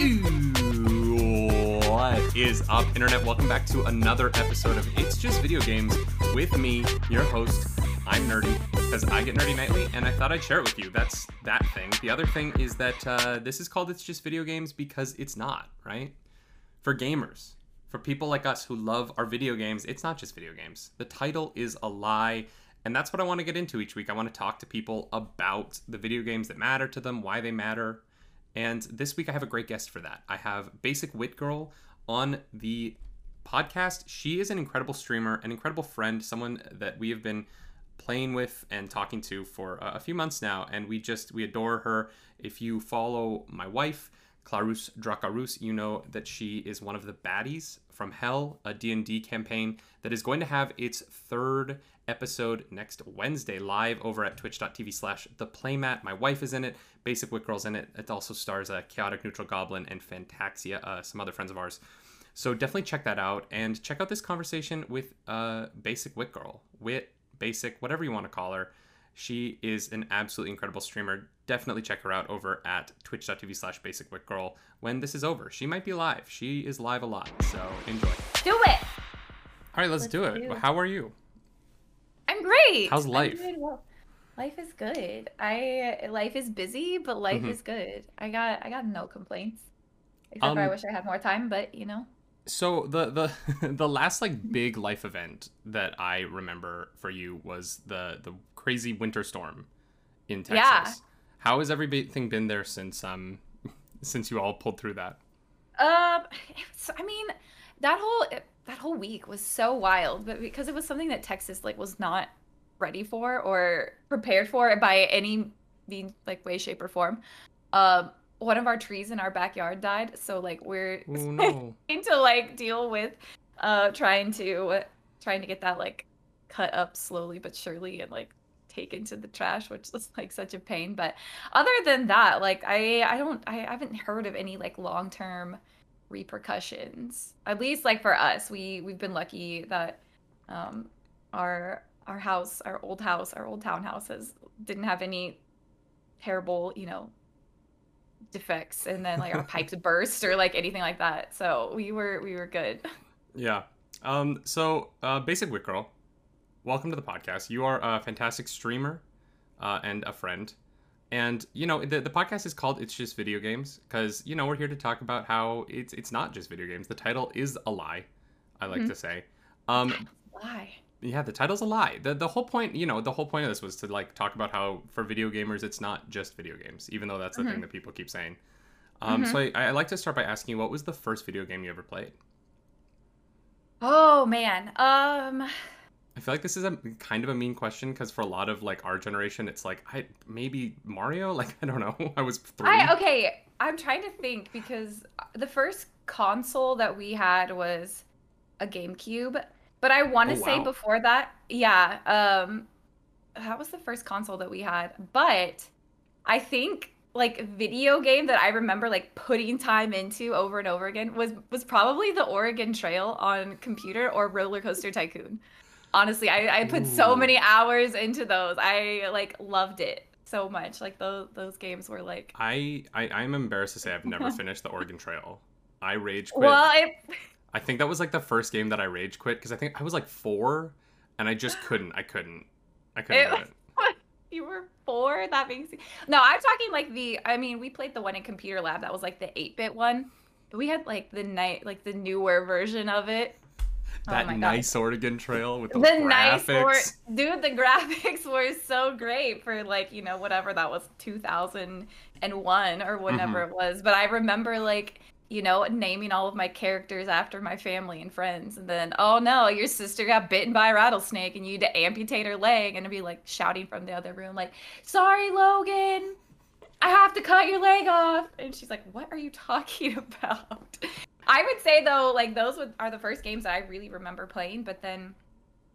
What is up, Internet? Welcome back to another episode of It's Just Video Games with me, your host. I'm nerdy because I get nerdy nightly, and I thought I'd share it with you. That's that thing. The other thing is that uh, this is called It's Just Video Games because it's not, right? For gamers, for people like us who love our video games, it's not just video games. The title is a lie. And that's what I want to get into each week. I want to talk to people about the video games that matter to them, why they matter. And this week I have a great guest for that. I have Basic Wit Girl on the podcast. She is an incredible streamer, an incredible friend, someone that we have been playing with and talking to for a few months now and we just we adore her if you follow my wife Clarus Dracarus, you know that she is one of the baddies from Hell, a D&D campaign that is going to have its third episode next Wednesday live over at twitch.tv slash the playmat. My wife is in it, Basic Wit Girl's in it. It also stars a Chaotic Neutral Goblin and Fantaxia, uh, some other friends of ours. So definitely check that out and check out this conversation with uh, Basic Wit Girl. Wit, Basic, whatever you want to call her. She is an absolutely incredible streamer. Definitely check her out over at twitch.tv slash basic wit girl when this is over. She might be live. She is live a lot, so enjoy. Do it. All right, let's, Let's do it. do. How are you? I'm great. How's I'm life? Life is good. I life is busy, but life Mhm. is good. I got I got no complaints. Except for I Um, wish I had more time, but you know. So the the the last like big life event that I remember for you was the the crazy winter storm in Texas. Yeah. How has everything been there since um since you all pulled through that? Um, it's- I mean, that whole that whole week was so wild, but because it was something that Texas like was not ready for or prepared for by any means, like way, shape, or form. Um, one of our trees in our backyard died, so like we're Oh no. trying to like deal with uh trying to trying to get that like cut up slowly but surely and like take into the trash which was like such a pain but other than that like i i don't i haven't heard of any like long-term repercussions at least like for us we we've been lucky that um our our house our old house our old townhouse has didn't have any terrible you know defects and then like our pipes burst or like anything like that so we were we were good Yeah. Um. So, uh, basic wit girl, welcome to the podcast. You are a fantastic streamer, uh, and a friend. And you know the the podcast is called "It's Just Video Games" because you know we're here to talk about how it's it's not just video games. The title is a lie. I like Mhm. to say. Um. why Yeah, the title's a lie. The the whole point, you know, the whole point of this was to like talk about how for video gamers it's not just video games, even though that's the thing Mhm. that people keep saying. Um. Mhm. So I I like to start by asking, what was the first video game you ever played? oh man um I feel like this is a kind of a mean question because for a lot of like our generation, it's like I maybe Mario. Like I don't know. I was three. I okay. I'm trying to think because the first console that we had was a GameCube, but I want to Oh, say wow. before that, yeah, um, that was the first console that we had. But I think like video game that I remember like putting time into over and over again was was probably the Oregon Trail on computer or Roller Coaster Tycoon. Honestly, I, I put so many hours into those. I like loved it so much. Like those those games were like I, I I'm embarrassed to say I've never finished the Oregon Trail. I rage quit. well, it, I think that was like the first game that I rage quit because I think I was like four, and I just couldn't. I couldn't. I couldn't It do it. you were four. That makes no. I'm talking like the. I mean, we played the one in Computer Lab. That was like the eight bit one. But we had like the night, like the newer version of it. Oh That God. nice Oregon Trail with The those nice, graphics. or, dude. The graphics were so great for like you know whatever that was 2001 or whatever Mm-hmm. it was. But I remember like you know naming all of my characters after my family and friends, and then oh no, your sister got bitten by a rattlesnake and you had to amputate her leg, and be like shouting from the other room like, "Sorry, Logan." I have to cut your leg off. And she's like, What are you talking about? I would say though, like those are the first games that I really remember playing. But then,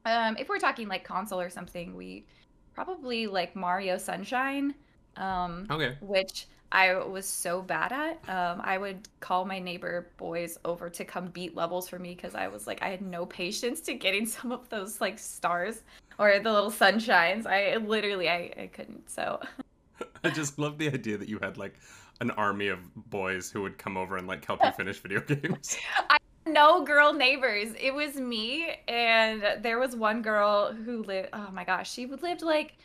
um, if we're talking like console or something, we probably like Mario Sunshine, um, Okay. which I was so bad at. Um, I would call my neighbor boys over to come beat levels for me because I was like, I had no patience to getting some of those like stars or the little sunshines. I literally, I, I couldn't. So I just love the idea that you had like an army of boys who would come over and like help you finish video games. I- no girl neighbors. It was me and there was one girl who lived oh my gosh, she lived like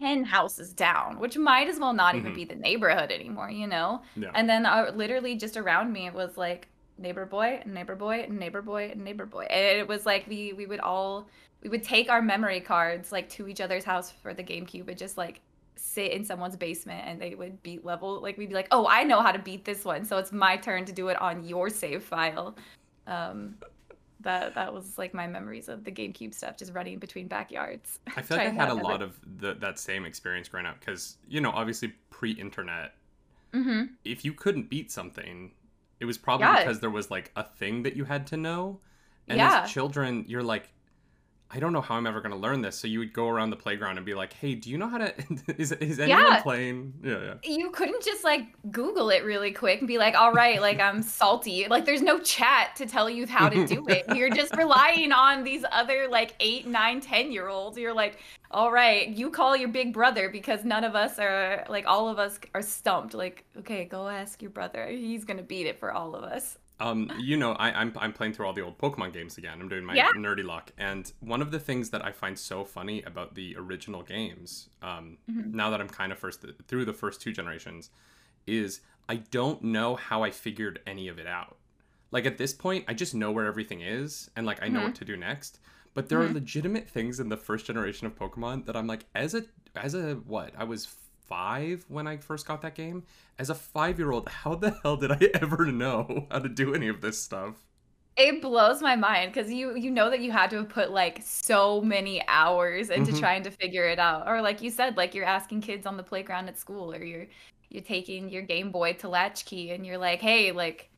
10 houses down, which might as well not even Mhm. be the neighborhood anymore, you know? Yeah. And then uh, literally just around me it was like neighbor boy, neighbor boy, neighbor boy, neighbor boy. And it was like we we would all we would take our memory cards like to each other's house for the GameCube and just like sit in someone's basement and they would beat level like we'd be like, "Oh, I know how to beat this one, so it's my turn to do it on your save file." Um that that was like my memories of the GameCube stuff just running between backyards. I feel like I had a lot of the, that same experience growing up because, you know, obviously pre internet, Mhm. if you couldn't beat something, it was probably Yeah. because there was like a thing that you had to know. And Yeah. as children, you're like, I don't know how I'm ever going to learn this. So you would go around the playground and be like, hey, do you know how to. is, is anyone Yeah. playing? Yeah, yeah. you couldn't just like google it really quick and be like all right like i'm salty like there's no chat to tell you how to do it you're just relying on these other like eight nine ten year olds you're like all right you call your big brother because none of us are like all of us are stumped like okay go ask your brother he's gonna beat it for all of us Um, you know, I, I'm I'm playing through all the old Pokemon games again. I'm doing my Yeah. Nuzlocke, and one of the things that I find so funny about the original games, um, Mhm. now that I'm kind of first through the first two generations, is I don't know how I figured any of it out. Like at this point, I just know where everything is, and like I know Mhm. what to do next. But there are Mhm. legitimate things in the first generation of Pokemon that I'm like, as a as a what? I was five when I first got that game. As a five year old, how the hell did I ever know how to do any of this stuff? it blows my mind because you you know that you had to have put like so many hours into Mhm. trying to figure it out or like you said like you're asking kids on the playground at school or you're you're taking your game boy to latchkey and you're like hey like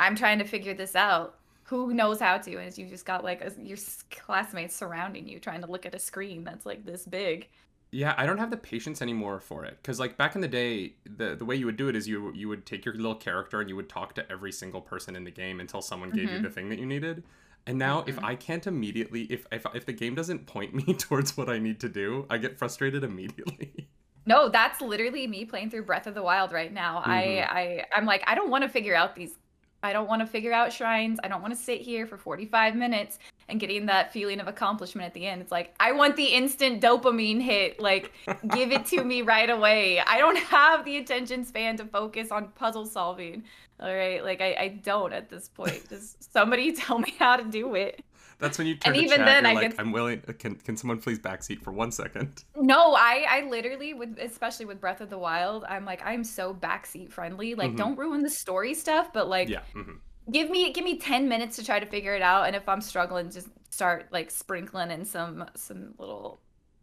i'm trying to figure this out who knows how to and you just got like a, your classmates surrounding you trying to look at a screen that's like this big Yeah, I don't have the patience anymore for it because like back in the day, the the way you would do it is you you would take your little character and you would talk to every single person in the game until someone gave you Mhm. the thing that you needed. And now, if Mhm. I can't immediately, if, if if the game doesn't point me towards what I need to do, I get frustrated immediately. No, that's literally me playing through Breath of the Wild right now. Mhm. I, I I'm like, I don't want to figure out these I don't want to figure out shrines. I don't want to sit here for 45 minutes and getting that feeling of accomplishment at the end. It's like, I want the instant dopamine hit. Like, give it to me right away. I don't have the attention span to focus on puzzle solving. All right. Like, I, I don't at this point. Just somebody tell me how to do it. That's when you turn And to even chat. then, I like, get- I'm willing. Can can someone please backseat for one second? No, I I literally with especially with Breath of the Wild, I'm like I'm so backseat friendly. Like Mhm. don't ruin the story stuff, but like yeah. hmm give me give me 10 minutes to try to figure it out and if I'm struggling just start like sprinkling in some some little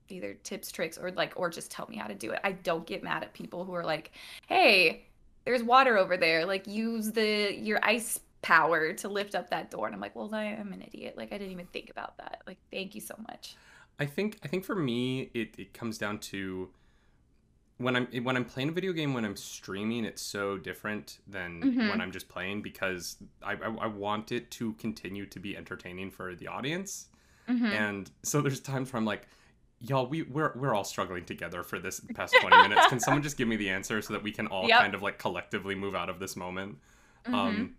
either tips, tricks or like or just tell me how to do it. I don't get mad at people who are like, "Hey, there's water over there. Like use the your ice power to lift up that door." And I'm like, "Well, I am an idiot. Like I didn't even think about that. Like thank you so much." I think I think for me it, it comes down to when I'm when I'm playing a video game when I'm streaming it's so different than Mhm. when I'm just playing because I, I I want it to continue to be entertaining for the audience Mhm. and so there's times where I'm like y'all we we're we're all struggling together for this past 20 minutes can someone just give me the answer so that we can all Yep. kind of like collectively move out of this moment Mhm. um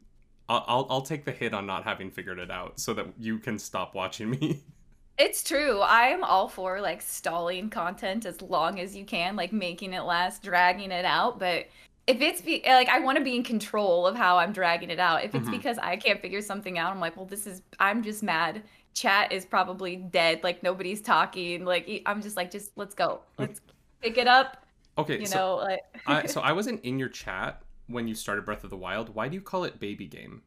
I'll, I'll I'll take the hit on not having figured it out so that you can stop watching me It's true. I'm all for like stalling content as long as you can, like making it last, dragging it out. But if it's be- like I want to be in control of how I'm dragging it out. If it's Mhm. because I can't figure something out, I'm like, well, this is I'm just mad. Chat is probably dead. Like nobody's talking. Like I'm just like, just let's go. Let's pick it up. okay You so know, like I, so I wasn't in your chat when you started Breath of the Wild. Why do you call it baby game?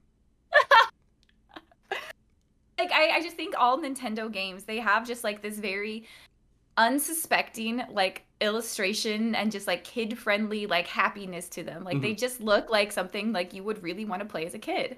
like I, I just think all Nintendo games they have just like this very unsuspecting like illustration and just like kid friendly like happiness to them. Like they just look like something like you would really want to play as a kid.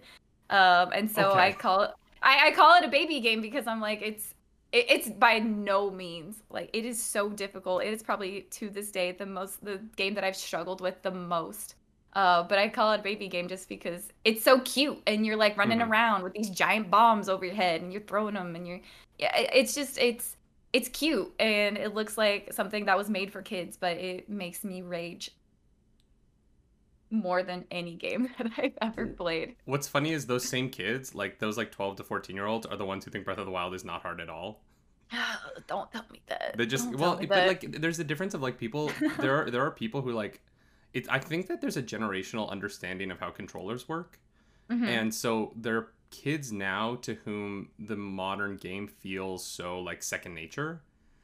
Um and so i call it I, I call it a baby game because i'm like it's it, it's by no means like it is so difficult. It is probably to this day the most the game that i've struggled with the most uh, but I call it a baby game just because it's so cute, and you're like running Mhm. around with these giant bombs over your head, and you're throwing them, and you're, yeah, it's just it's it's cute and it looks like something that was made for kids, but it makes me rage more than any game that I've ever played. What's funny is those same kids, like those like 12 to 14 year olds, are the ones who think Breath of the Wild is not hard at all. Don't tell me that. They just Don't well, but that. like there's a difference of like people. There are there are people who like it. I think that there's a generational understanding of how controllers work, Mhm. and so there are kids now to whom the modern game feels so like second nature,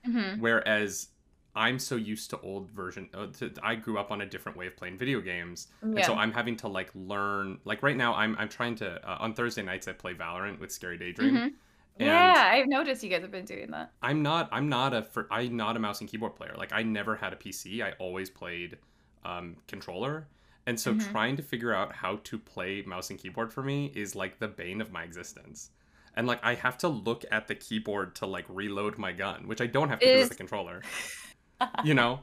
Mhm. whereas. I'm so used to old version. Uh, to, I grew up on a different way of playing video games, and so I'm having to like learn. Like right now, I'm I'm trying to uh, on Thursday nights I play Valorant with Scary Daydream. Mhm. And Yeah, I've noticed you guys have been doing that. I'm not I'm not a for, I'm not a mouse and keyboard player. Like I never had a PC. I always played um, controller. And so Mhm. trying to figure out how to play mouse and keyboard for me is like the bane of my existence. And like I have to look at the keyboard to like reload my gun, which I don't have to do with the controller. You know?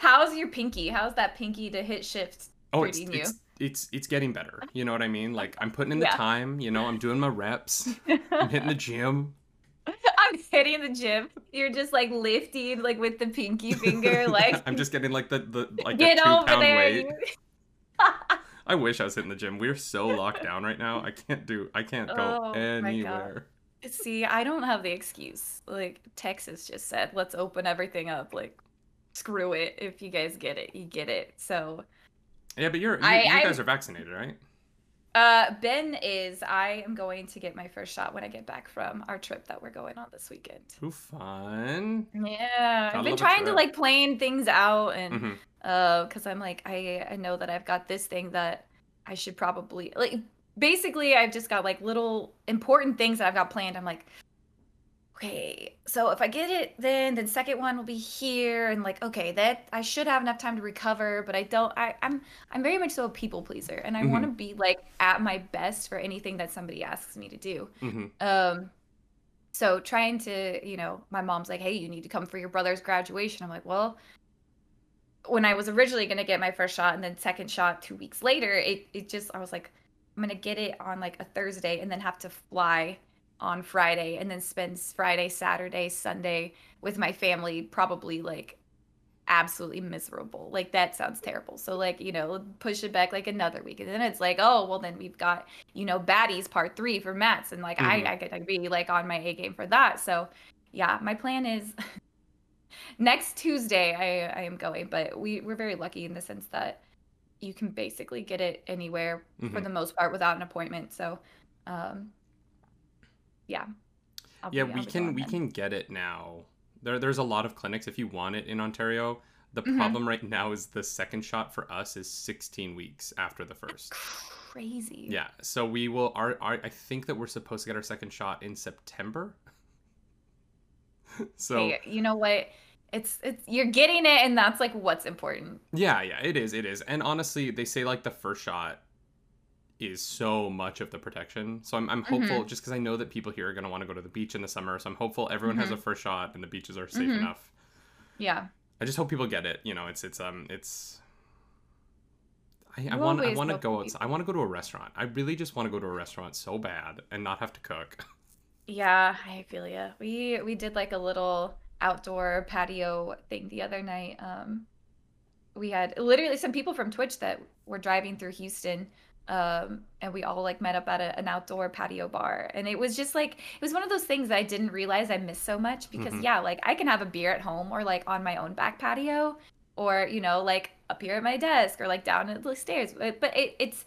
How's your pinky? How's that pinky to hit shift Oh, it's you? it's it's it's getting better. You know what I mean? Like I'm putting in the Yeah. time, you know, I'm doing my reps. I'm hitting the gym. Hitting the gym. You're just like lifting like with the pinky finger, like I'm just getting like the, the like get a two over pound there. weight. I wish I was hitting the gym. We're so locked down right now. I can't do. I can't go Oh anywhere. See, I don't have the excuse. Like Texas just said, let's open everything up. Like, screw it. If you guys get it, you get it. So, Yeah, but you're you, I- you I- guys are vaccinated, right? Uh, Ben is. I am going to get my first shot when I get back from our trip that we're going on this weekend. Ooh, fun. Yeah, I've been trying to like plan things out and Mhm. uh because i'm like i i know that i've got this thing that i should probably like basically i've just got like little important things that i've got planned i'm like okay so if i get it then then second one will be here and like okay that i should have enough time to recover but i don't i i'm i'm very much so a people pleaser and i want to be like at my best for anything that somebody asks me to do. Mhm. um so trying to you know my mom's like hey you need to come for your brother's graduation. I'm like well when i was originally going to get my first shot and then second shot two weeks later it, it just i was like i'm going to get it on like a thursday and then have to fly on friday and then spends friday saturday sunday with my family probably like absolutely miserable. Like that sounds terrible. So like you know push it back like another week. And then it's like oh well then we've got you know baddies part three for mats and like Mhm. i i gotta be like on my a game for that. So yeah my plan is next tuesday i i am going. But we we're very lucky in the sense that you can basically get it anywhere for Mhm. the most part without an appointment. So um yeah I'll Yeah, be- we can we can get it now. There there's a lot of clinics if you want it in Ontario. The Mhm. problem right now is the second shot for us is 16 weeks after the first. crazy Yeah, so we will. Our, our I think that we're supposed to get our second shot in September. so Hey, you know what it's it's you're getting it and that's like what's important yeah, yeah, it is, it is. And honestly, they say like the first shot is so much of the protection. So I'm I'm hopeful Mm-hmm. just because I know that people here are gonna want to go to the beach in the summer. So I'm hopeful everyone has Mhm. a first shot and the beaches are safe Mhm. enough. yeah I just hope people get it. You know, it's it's um it's. I, I want I want to go outside. I want to go to a restaurant. I really just want to go to a restaurant so bad and not have to cook. yeah i feel you. we we did like a little outdoor patio thing the other night um we had literally some people from twitch that were driving through houston um and we all like met up at a, an outdoor patio bar and it was just like it was one of those things that i didn't realize i missed so much because Mhm. yeah like i can have a beer at home or like on my own back patio or you know like up here at my desk or like down at the stairs but, but it, it's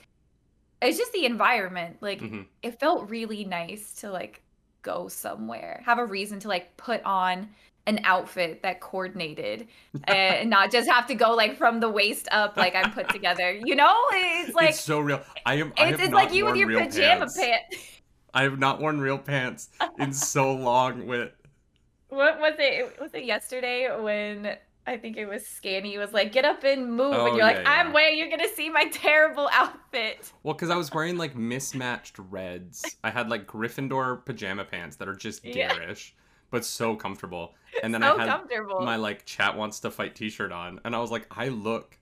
it's just the environment like Mhm. it felt really nice to like go somewhere have a reason to like put on an outfit that coordinated and not just have to go like from the waist up like i'm put together you know it's like it's so real. I am. I it's, like you with your pajama pants. pants I have not worn real pants in so long. With what was it was it yesterday when I think it was Scanny was like, get up and move. Oh, and you're like, I'm yeah. you're going to see my terrible outfit. well, because I was wearing like mismatched reds. I had like Gryffindor pajama pants that are just Yeah. garish, but so comfortable. And then so I had comfortable. my like chat wants to fight T-shirt on, and I was like, I look,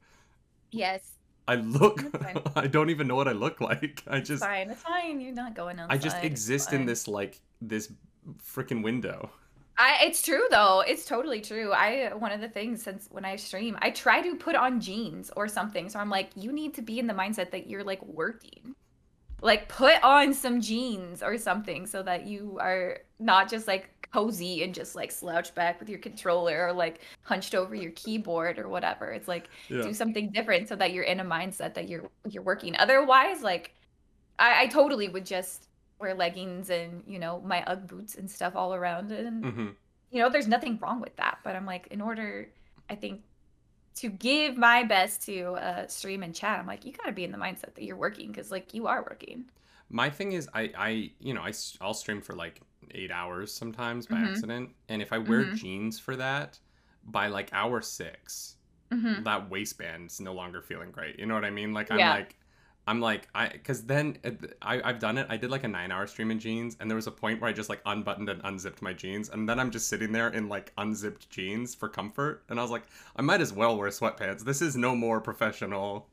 yes. I look, I don't even know what I look like. I It's just, fine. It's fine. You're not going outside. I just exist in this like this freaking window. I it's true though. It's totally true. I one of the things since when I stream, I try to put on jeans or something. So I'm like, you need to be in the mindset that you're like working. Like put on some jeans or something so that you are not just like cozy and just like slouch back with your controller or like hunched over your keyboard or whatever. It's like Yeah. do something different so that you're in a mindset that you're you're working. Otherwise, like I, I totally would just wear leggings and you know my UGG boots and stuff all around and hmm you know there's nothing wrong with that but i'm like in order i think to give my best to uh stream and chat i'm like you got to be in the mindset that you're working because like you are working My thing is, I, I, you know, I I'll stream for like eight hours sometimes by Mhm. accident, and if I wear Mhm. jeans for that, by like hour six, hmm that waistband's no longer feeling great. You know what I mean? Like I'm Yeah. like, I'm like, I, because then uh, I, I've done it. I did like a nine-hour stream in jeans, and there was a point where I just like unbuttoned and unzipped my jeans, and then I'm just sitting there in like unzipped jeans for comfort, and I was like, I might as well wear sweatpants. This is no more professional.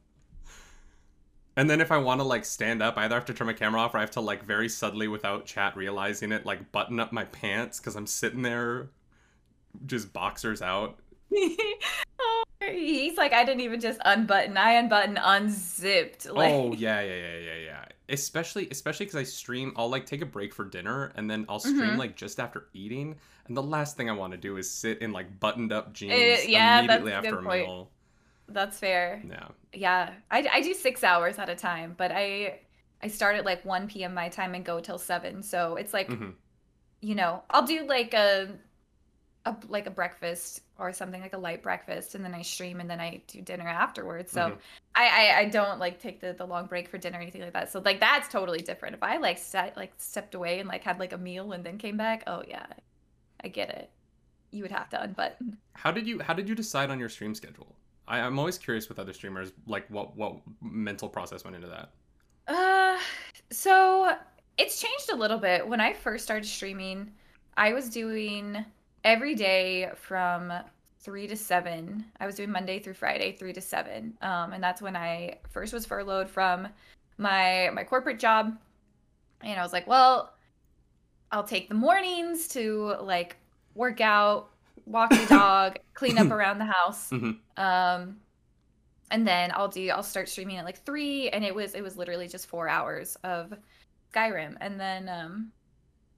And then if I want to like stand up, I either have to turn my camera off or I have to like very subtly without chat realizing it, like button up my pants because I'm sitting there just boxers out. oh, he's like i didn't even just unbutton i unbutton unzipped like oh yeah, yeah, yeah, yeah, yeah. Especially, especially because I stream. I'll like take a break for dinner and then I'll stream Mhm. like just after eating. And the last thing I want to do is sit in like buttoned up jeans Eh, yeah, immediately after a point. meal. That's fair Yeah. yeah I, I do six hours at a time but i i start at like 1 p.m my time and go till 7 so it's like hmm you know, I'll do like a, a like a breakfast or something like a light breakfast, and then I stream, and then I do dinner afterwards. So Mhm. I, I I don't like take the the long break for dinner or anything like that. So like that's totally different. If I like sat like stepped away and like had like a meal and then came back, oh yeah, I get it. You would have to unbutton. How did you How did you decide on your stream schedule? I, I'm always curious with other streamers, like what what mental process went into that. Uh, so it's changed a little bit. When I first started streaming, I was doing every day from three to seven. I was doing Monday through Friday, three to seven. Um, and that's when I first was furloughed from my my corporate job. And I was like, well, I'll take the mornings to like work out, walk the dog, clean up around the house. Mhm. Um, and then I'll do I'll start streaming at like three, and it was it was literally just four hours of Skyrim, and then um,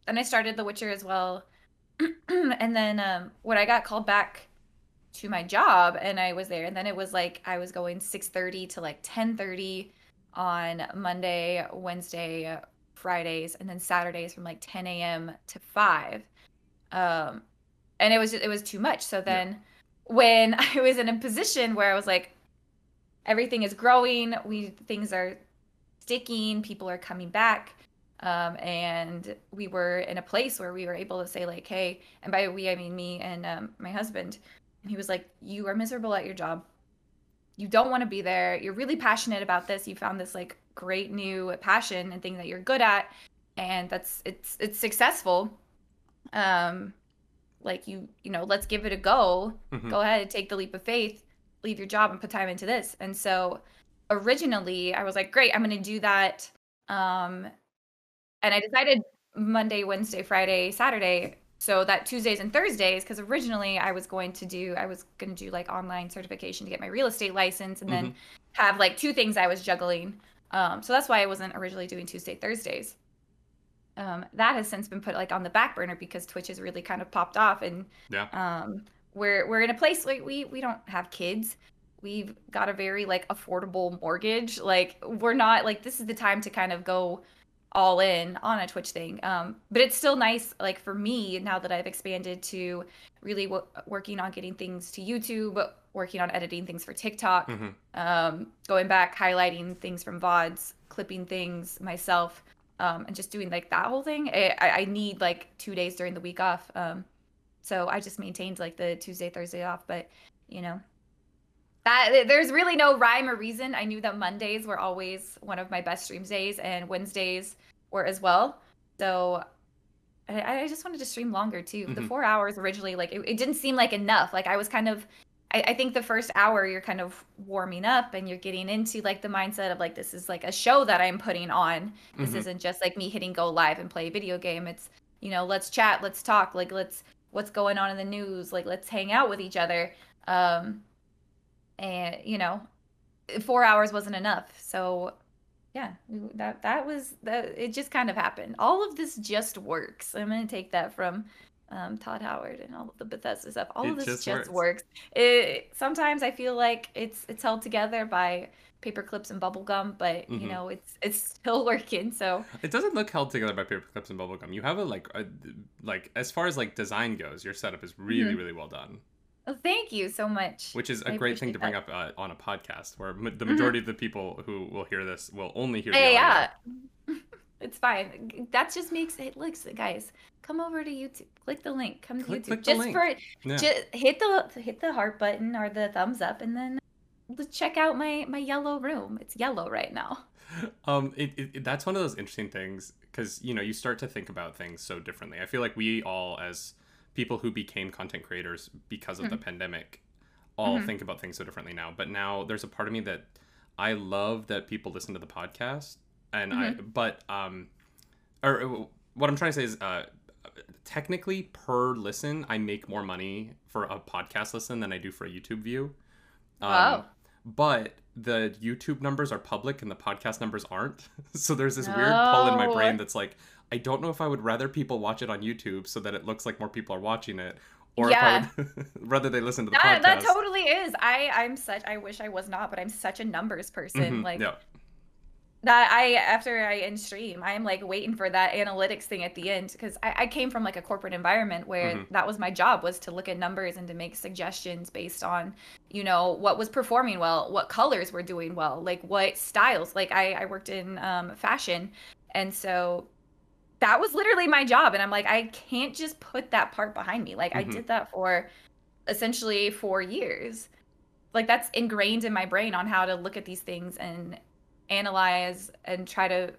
then I started The Witcher as well, and then um, when I got called back to my job, and I was there, and then it was like I was going six thirty to like ten thirty on Monday, Wednesday, Fridays, and then Saturdays from like ten a.m. to five, um, and it was it was too much. So then when I was in a position where I was like, everything is growing, we things are sticking, people are coming back, um, and we were in a place where we were able to say like, hey, and by we I mean me and um, my husband, and he was like, you are miserable at your job, you don't want to be there, you're really passionate about this, you found this like great new passion and thing that you're good at, and that's it's it's successful. Um, like you you know let's give it a go. Mhm. go ahead and take the leap of faith leave your job and put time into this. And so originally i was like great i'm going to do that. Um and i decided monday wednesday friday saturday. So that tuesdays and thursdays because originally i was going to do i was going to do like online certification to get my real estate license and then have like two things i was juggling. Um so that's why i wasn't originally doing tuesday thursdays um, that has since been put like on the back burner because Twitch has really kind of popped off, and Yeah. um, we're we're in a place like we we don't have kids. We've got a very like affordable mortgage. Like we're not like this is the time to kind of go all in on a Twitch thing. Um, but it's still nice like for me now that I've expanded to really w- working on getting things to YouTube, working on editing things for TikTok Mhm. um, going back, highlighting things from VODs, clipping things myself, um, and just doing like that whole thing. I, I I need like two days during the week off. Um, so I just maintained like the Tuesday, Thursday off. But you know, that there's really no rhyme or reason. I knew that Mondays were always one of my best streams days, and Wednesdays were as well. So I, I just wanted to stream longer too. The Mhm. four hours originally, like it, it didn't seem like enough. Like I was kind of I, I think the first hour you're kind of warming up and you're getting into like the mindset of like this is like a show that I'm putting on. This Mhm. isn't just like me hitting go live and play a video game. It's you know let's chat, let's talk, like let's what's going on in the news like let's hang out with each other um and you know 4 hours wasn't enough so yeah that that was that it just kind of happened all of this just works i'm going to take that from um, Todd Howard and all of the Bethesda stuff. All It of this just just, works. works. It sometimes I feel like it's it's held together by paper clips and bubble gum, but Mhm. you know it's it's still working. So It doesn't look held together by paper clips and bubblegum. You have a like a, like as far as like design goes, your setup is really Mhm. really well done, well, thank you so much. which is a I great thing to bring appreciate up uh, on a podcast where ma- the Mhm. majority of the people who will hear this will only hear the Hey, audio. yeah, it's fine. That just makes it looks guys. Come over to YouTube. Click the link. Come to Click- YouTube click just link. for Yeah. just hit the hit the heart button or the thumbs up, and then let's check out my my yellow room. It's yellow right now. um it, it, that's one of those interesting things because you know you start to think about things so differently i feel like we all as people who became content creators because of the pandemic all Mhm. think about things so differently now but now there's a part of me that i love that people listen to the podcast and i but um or uh, what i'm trying to say is uh technically per listen i make more money for a podcast listen than i do for a youtube view Um, Wow. but the YouTube numbers are public and the podcast numbers aren't. So there's this weird pull in my brain that's like, I don't know if I would rather people watch it on YouTube so that it looks like more people are watching it, or Yeah. if I would rather they listen to the That, podcast. that totally is. I I'm such. I wish I was not, but I'm such a numbers person. Mhm, Like yeah. That. I after I end stream, I'm like waiting for that analytics thing at the end because I, I came from like a corporate environment where Mhm. that was my job was to look at numbers and to make suggestions based on you know what was performing well, what colors were doing well, like what styles. Like I I worked in um, fashion, and so that was literally my job and i'm like i can't just put that part behind me like i Mhm. did that for essentially four years like that's ingrained in my brain on how to look at these things and analyze and try to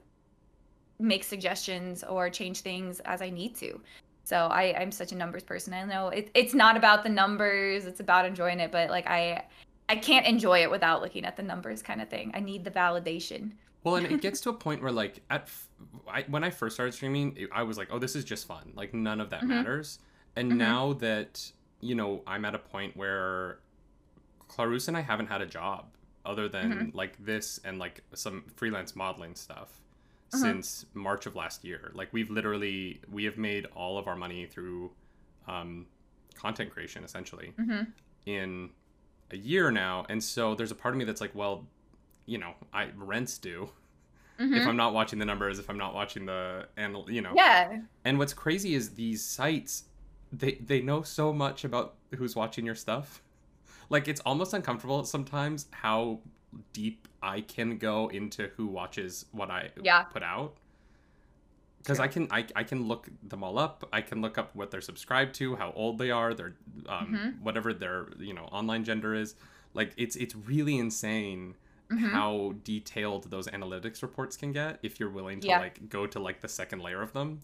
make suggestions or change things as i need to so I, i'm such a numbers person i know it, it's not about the numbers it's about enjoying it but like i i can't enjoy it without looking at the numbers kind of thing i need the validation Well, and it gets to a point where like at f- I, when I first started streaming, it- I was like, oh, this is just fun. Like none of that Mhm. matters. And Mhm. now that you know, I'm at a point where Clarus and I haven't had a job other than Mm-hmm. like this and like some freelance modeling stuff Mhm. since March of last year. Like we've literally we have made all of our money through um, content creation essentially hmm in a year now, and so there's a part of me that's like, well, you know, I rents due hmm if I'm not watching the numbers, if I'm not watching the and you know. yeah And what's crazy is these sites they they know so much about who's watching your stuff. Like it's almost uncomfortable sometimes how deep I can go into who watches what I Yeah. put out. Because I can I, I can look them all up. I can look up what they're subscribed to, how old they are, their um, Mhm. whatever their you know online gender is. Like it's it's really insane Mhm. how detailed those analytics reports can get if you're willing to Yeah. like go to like the second layer of them.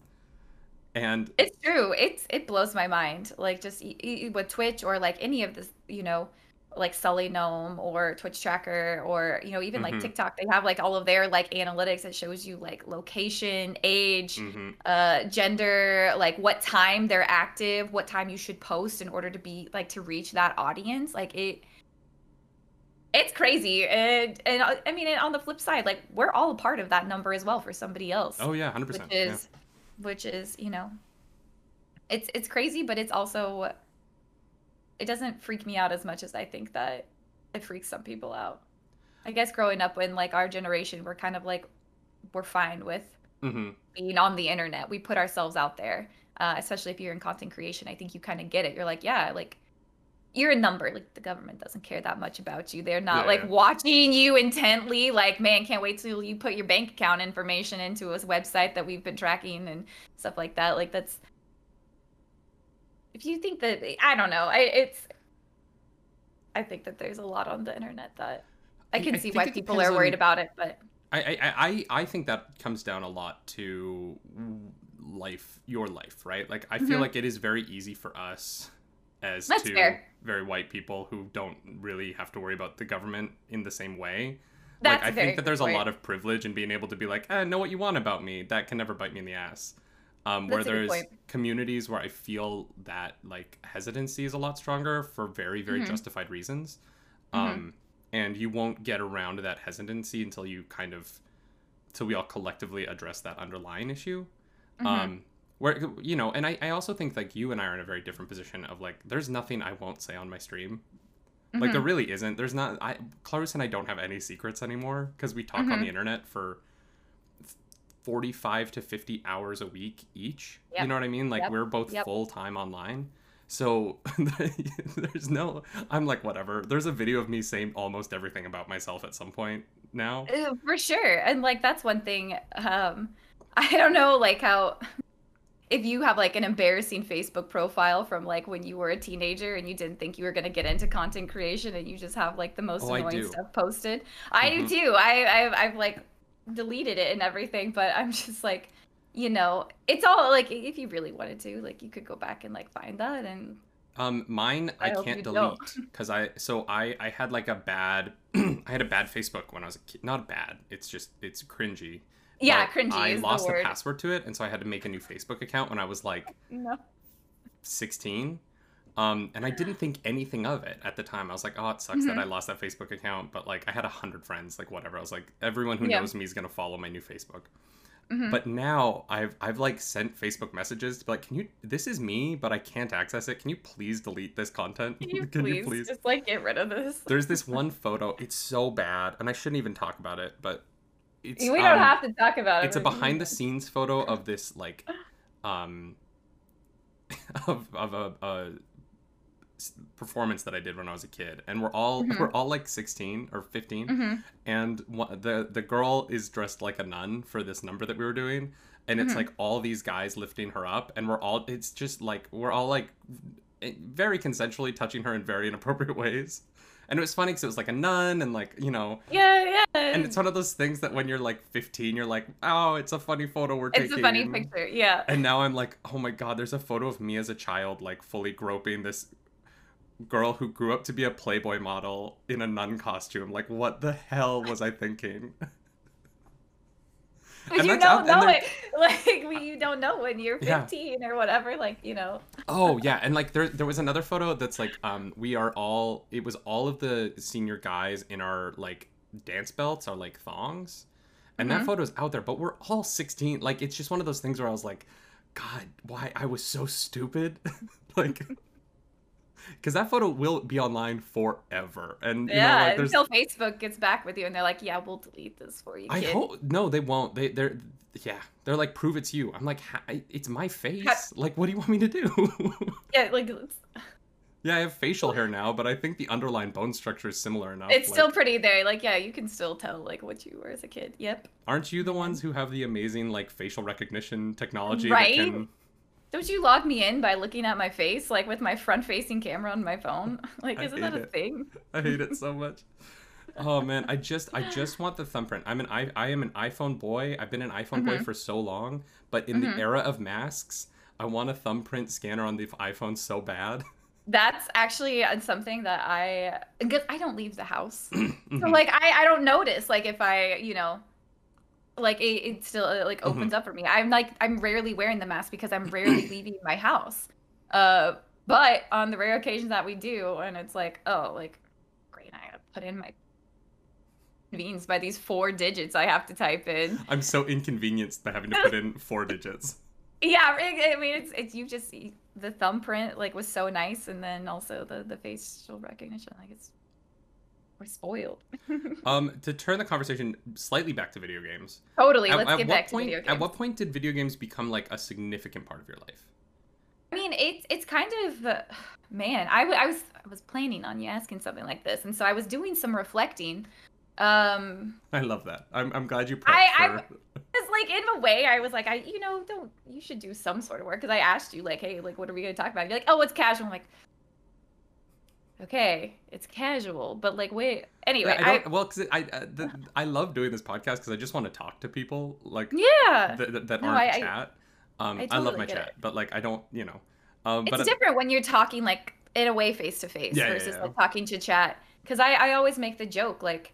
And It's true. It's it blows my mind. Like just e- e- with Twitch or like any of this, you know, like SullyGnome or TwitchTracker or you know even Mhm. like TikTok, they have like all of their like analytics that shows you like location, age, mhm. uh, gender, like what time they're active, what time you should post in order to be like to reach that audience. Like it. It's crazy, and and uh, I mean, and on the flip side, like we're all a part of that number as well for somebody else oh yeah, hundred which percent. is which is you know it's it's crazy but it's also it doesn't freak me out as much as i think that it freaks some people out. I guess growing up in like our generation we're kind of like we're fine with hmm being on the internet. We put ourselves out there uh, especially if you're in content creation i think you kind of get it. You're like yeah like you're a number like the government doesn't care that much about you they're not Yeah, like yeah. watching you intently like man can't wait till you put your bank account information into a website that we've been tracking and stuff like that like that's if you think that i don't know I, it's i think that there's a lot on the internet that i I- can I see think why people are worried on- about it but I, I I I think that comes down a lot to life, your life, right? Like I feel Mhm. like it is very easy for us as That's two fair. very white people who don't really have to worry about the government in the same way. that's like I think that there's a point. lot of privilege in being able to be like, eh, know what you want about me. That can never bite me in the ass. Um, where That's a good there's communities where I feel that like hesitancy is a lot stronger for very very Mhm. justified reasons. Mhm. Um, and you won't get around to that hesitancy until you kind of till we all collectively address that underlying issue. Mhm. Um, where you know, and I, I also think like you and I are in a very different position of like there's nothing I won't say on my stream. Like there Mhm. really isn't. There's not. I Clarissa and I don't have any secrets anymore because we talk on Mhm. the internet for forty-five to fifty hours a week each. You know what I mean? Like Yep. we're both Yep. full time online. So there's no. I'm like whatever. There's a video of me saying almost everything about myself at some point now. Uh, for sure and like that's one thing um i don't know like how if you have like an embarrassing facebook profile from like when you were a teenager and you didn't think you were going to get into content creation and you just have like the most Oh, annoying stuff posted i Mhm. do too i I've, I've like deleted it and everything but i'm just like you know it's all like if you really wanted to like you could go back and like find that and Um, mine I, I can't delete because I so I I had like a bad I had a bad Facebook when I was a kid. Not bad. It's just it's cringy. Yeah cringy I lost the the password to it, and so I had to make a new Facebook account when I was like no 16. Um, and I didn't think anything of it at the time. I was like, oh, it sucks that Mhm. I lost that Facebook account. But like, I had a hundred friends, like whatever. I was like, everyone who Yeah. knows me is gonna follow my new Facebook. Mhm. But now I've I've like sent Facebook messages to be like, can you? This is me, but I can't access it. Can you please delete this content? Can you please, just like get rid of this? There's this one photo. It's so bad, and I shouldn't even talk about it. But it's we don't um, have to talk about it. it's a behind the scenes photo of this like um of of a, a performance that I did when I was a kid and we're all Mhm. we're all like 16 or 15 Mhm. and one, the the girl is dressed like a nun for this number that we were doing and it's Mhm. like all these guys lifting her up and we're all it's just like we're all like eh, very consensually touching her in very inappropriate ways and it was funny because it was like a nun and like you know Yeah, yeah. and it's one of those things that when you're like 15, you're like, oh, it's a funny photo we're It's taking. It's a funny picture. Yeah. And now I'm like, oh my god, there's a photo of me as a child, like fully groping this girl who grew up to be a Playboy model in a nun costume. Like, what the hell was I thinking? But you don't know it. Like we- you don't know when you're Yeah. 15 or whatever. Like you know. oh yeah, and like there there was another photo that's like um we are all it was all of the senior guys in our like dance belts, our like thongs. And that Mhm. photo's out there, but we're all 16. Like it's just one of those things where I was like, God, why I was so stupid. like because that photo will be online forever. And you yeah. know, like there's until Facebook gets back with you and they're like, "Yeah, we'll delete this for you." I hope no, they won't. They they're yeah, they're like prove it's you. I'm like, it's my face. Like, what do you want me to do? Yeah, like yeah, I have facial hair now, but I think the underlying bone structure is similar enough. it's like- still pretty there. Like yeah, you can still tell like what you were as a kid. Yep. Aren't you the ones who have the amazing like facial recognition technology Right? that can? Don't you log me in by looking at my face, like with my front-facing camera on my phone? Like, isn't that a it. thing? I hate it so much. Oh man, I just I just want the thumbprint. I'm an I I am an iPhone boy. I've been an iPhone boy Mhm. for so long, but in Mhm. the era of masks, I want a thumbprint scanner on the iPhone so bad. That's actually uh, something that I, because I don't leave the house. So Mhm. like I I don't notice like if I you know like it, it still uh, like Mm-hmm. opens up for me. I'm like I'm rarely wearing the mask because I'm rarely leaving my house. Uh, but on the rare occasions that we do, and it's like oh like great, I gotta put in my convenience by these four digits I have to type in. I'm so inconvenienced by having to put in four digits. Yeah, I I mean it's it's you just the thumbprint like was so nice, and then also the the facial recognition like it's we're spoiled. Um, to turn the conversation slightly back to video games. totally. At, Let's at get back to point? video games. At what point did video games become like a significant part of your life? I mean, it's it's kind of uh, man. I, w- I was I was planning on you asking something like this, and so I was doing some reflecting. Um, I love that. I'm, I'm glad you I- for. I'm- it's like in a way, I was like, I you know, don't you should do some sort of work because I asked you like, hey, like, what are we gonna talk about? You're like, oh, it's casual. I'm like, okay, it's casual, but like, wait. Anyway, I I, don't, well, because I uh, the, I love doing this podcast because I just want to talk to people like yeah, th- th- that No, aren't I- I- chat. Um, I I, love my chat, it. but like I don't, you know. Um, it's different when you're talking like in a way face to face Yeah, yeah, versus yeah. like talking to chat because I, I always make the joke like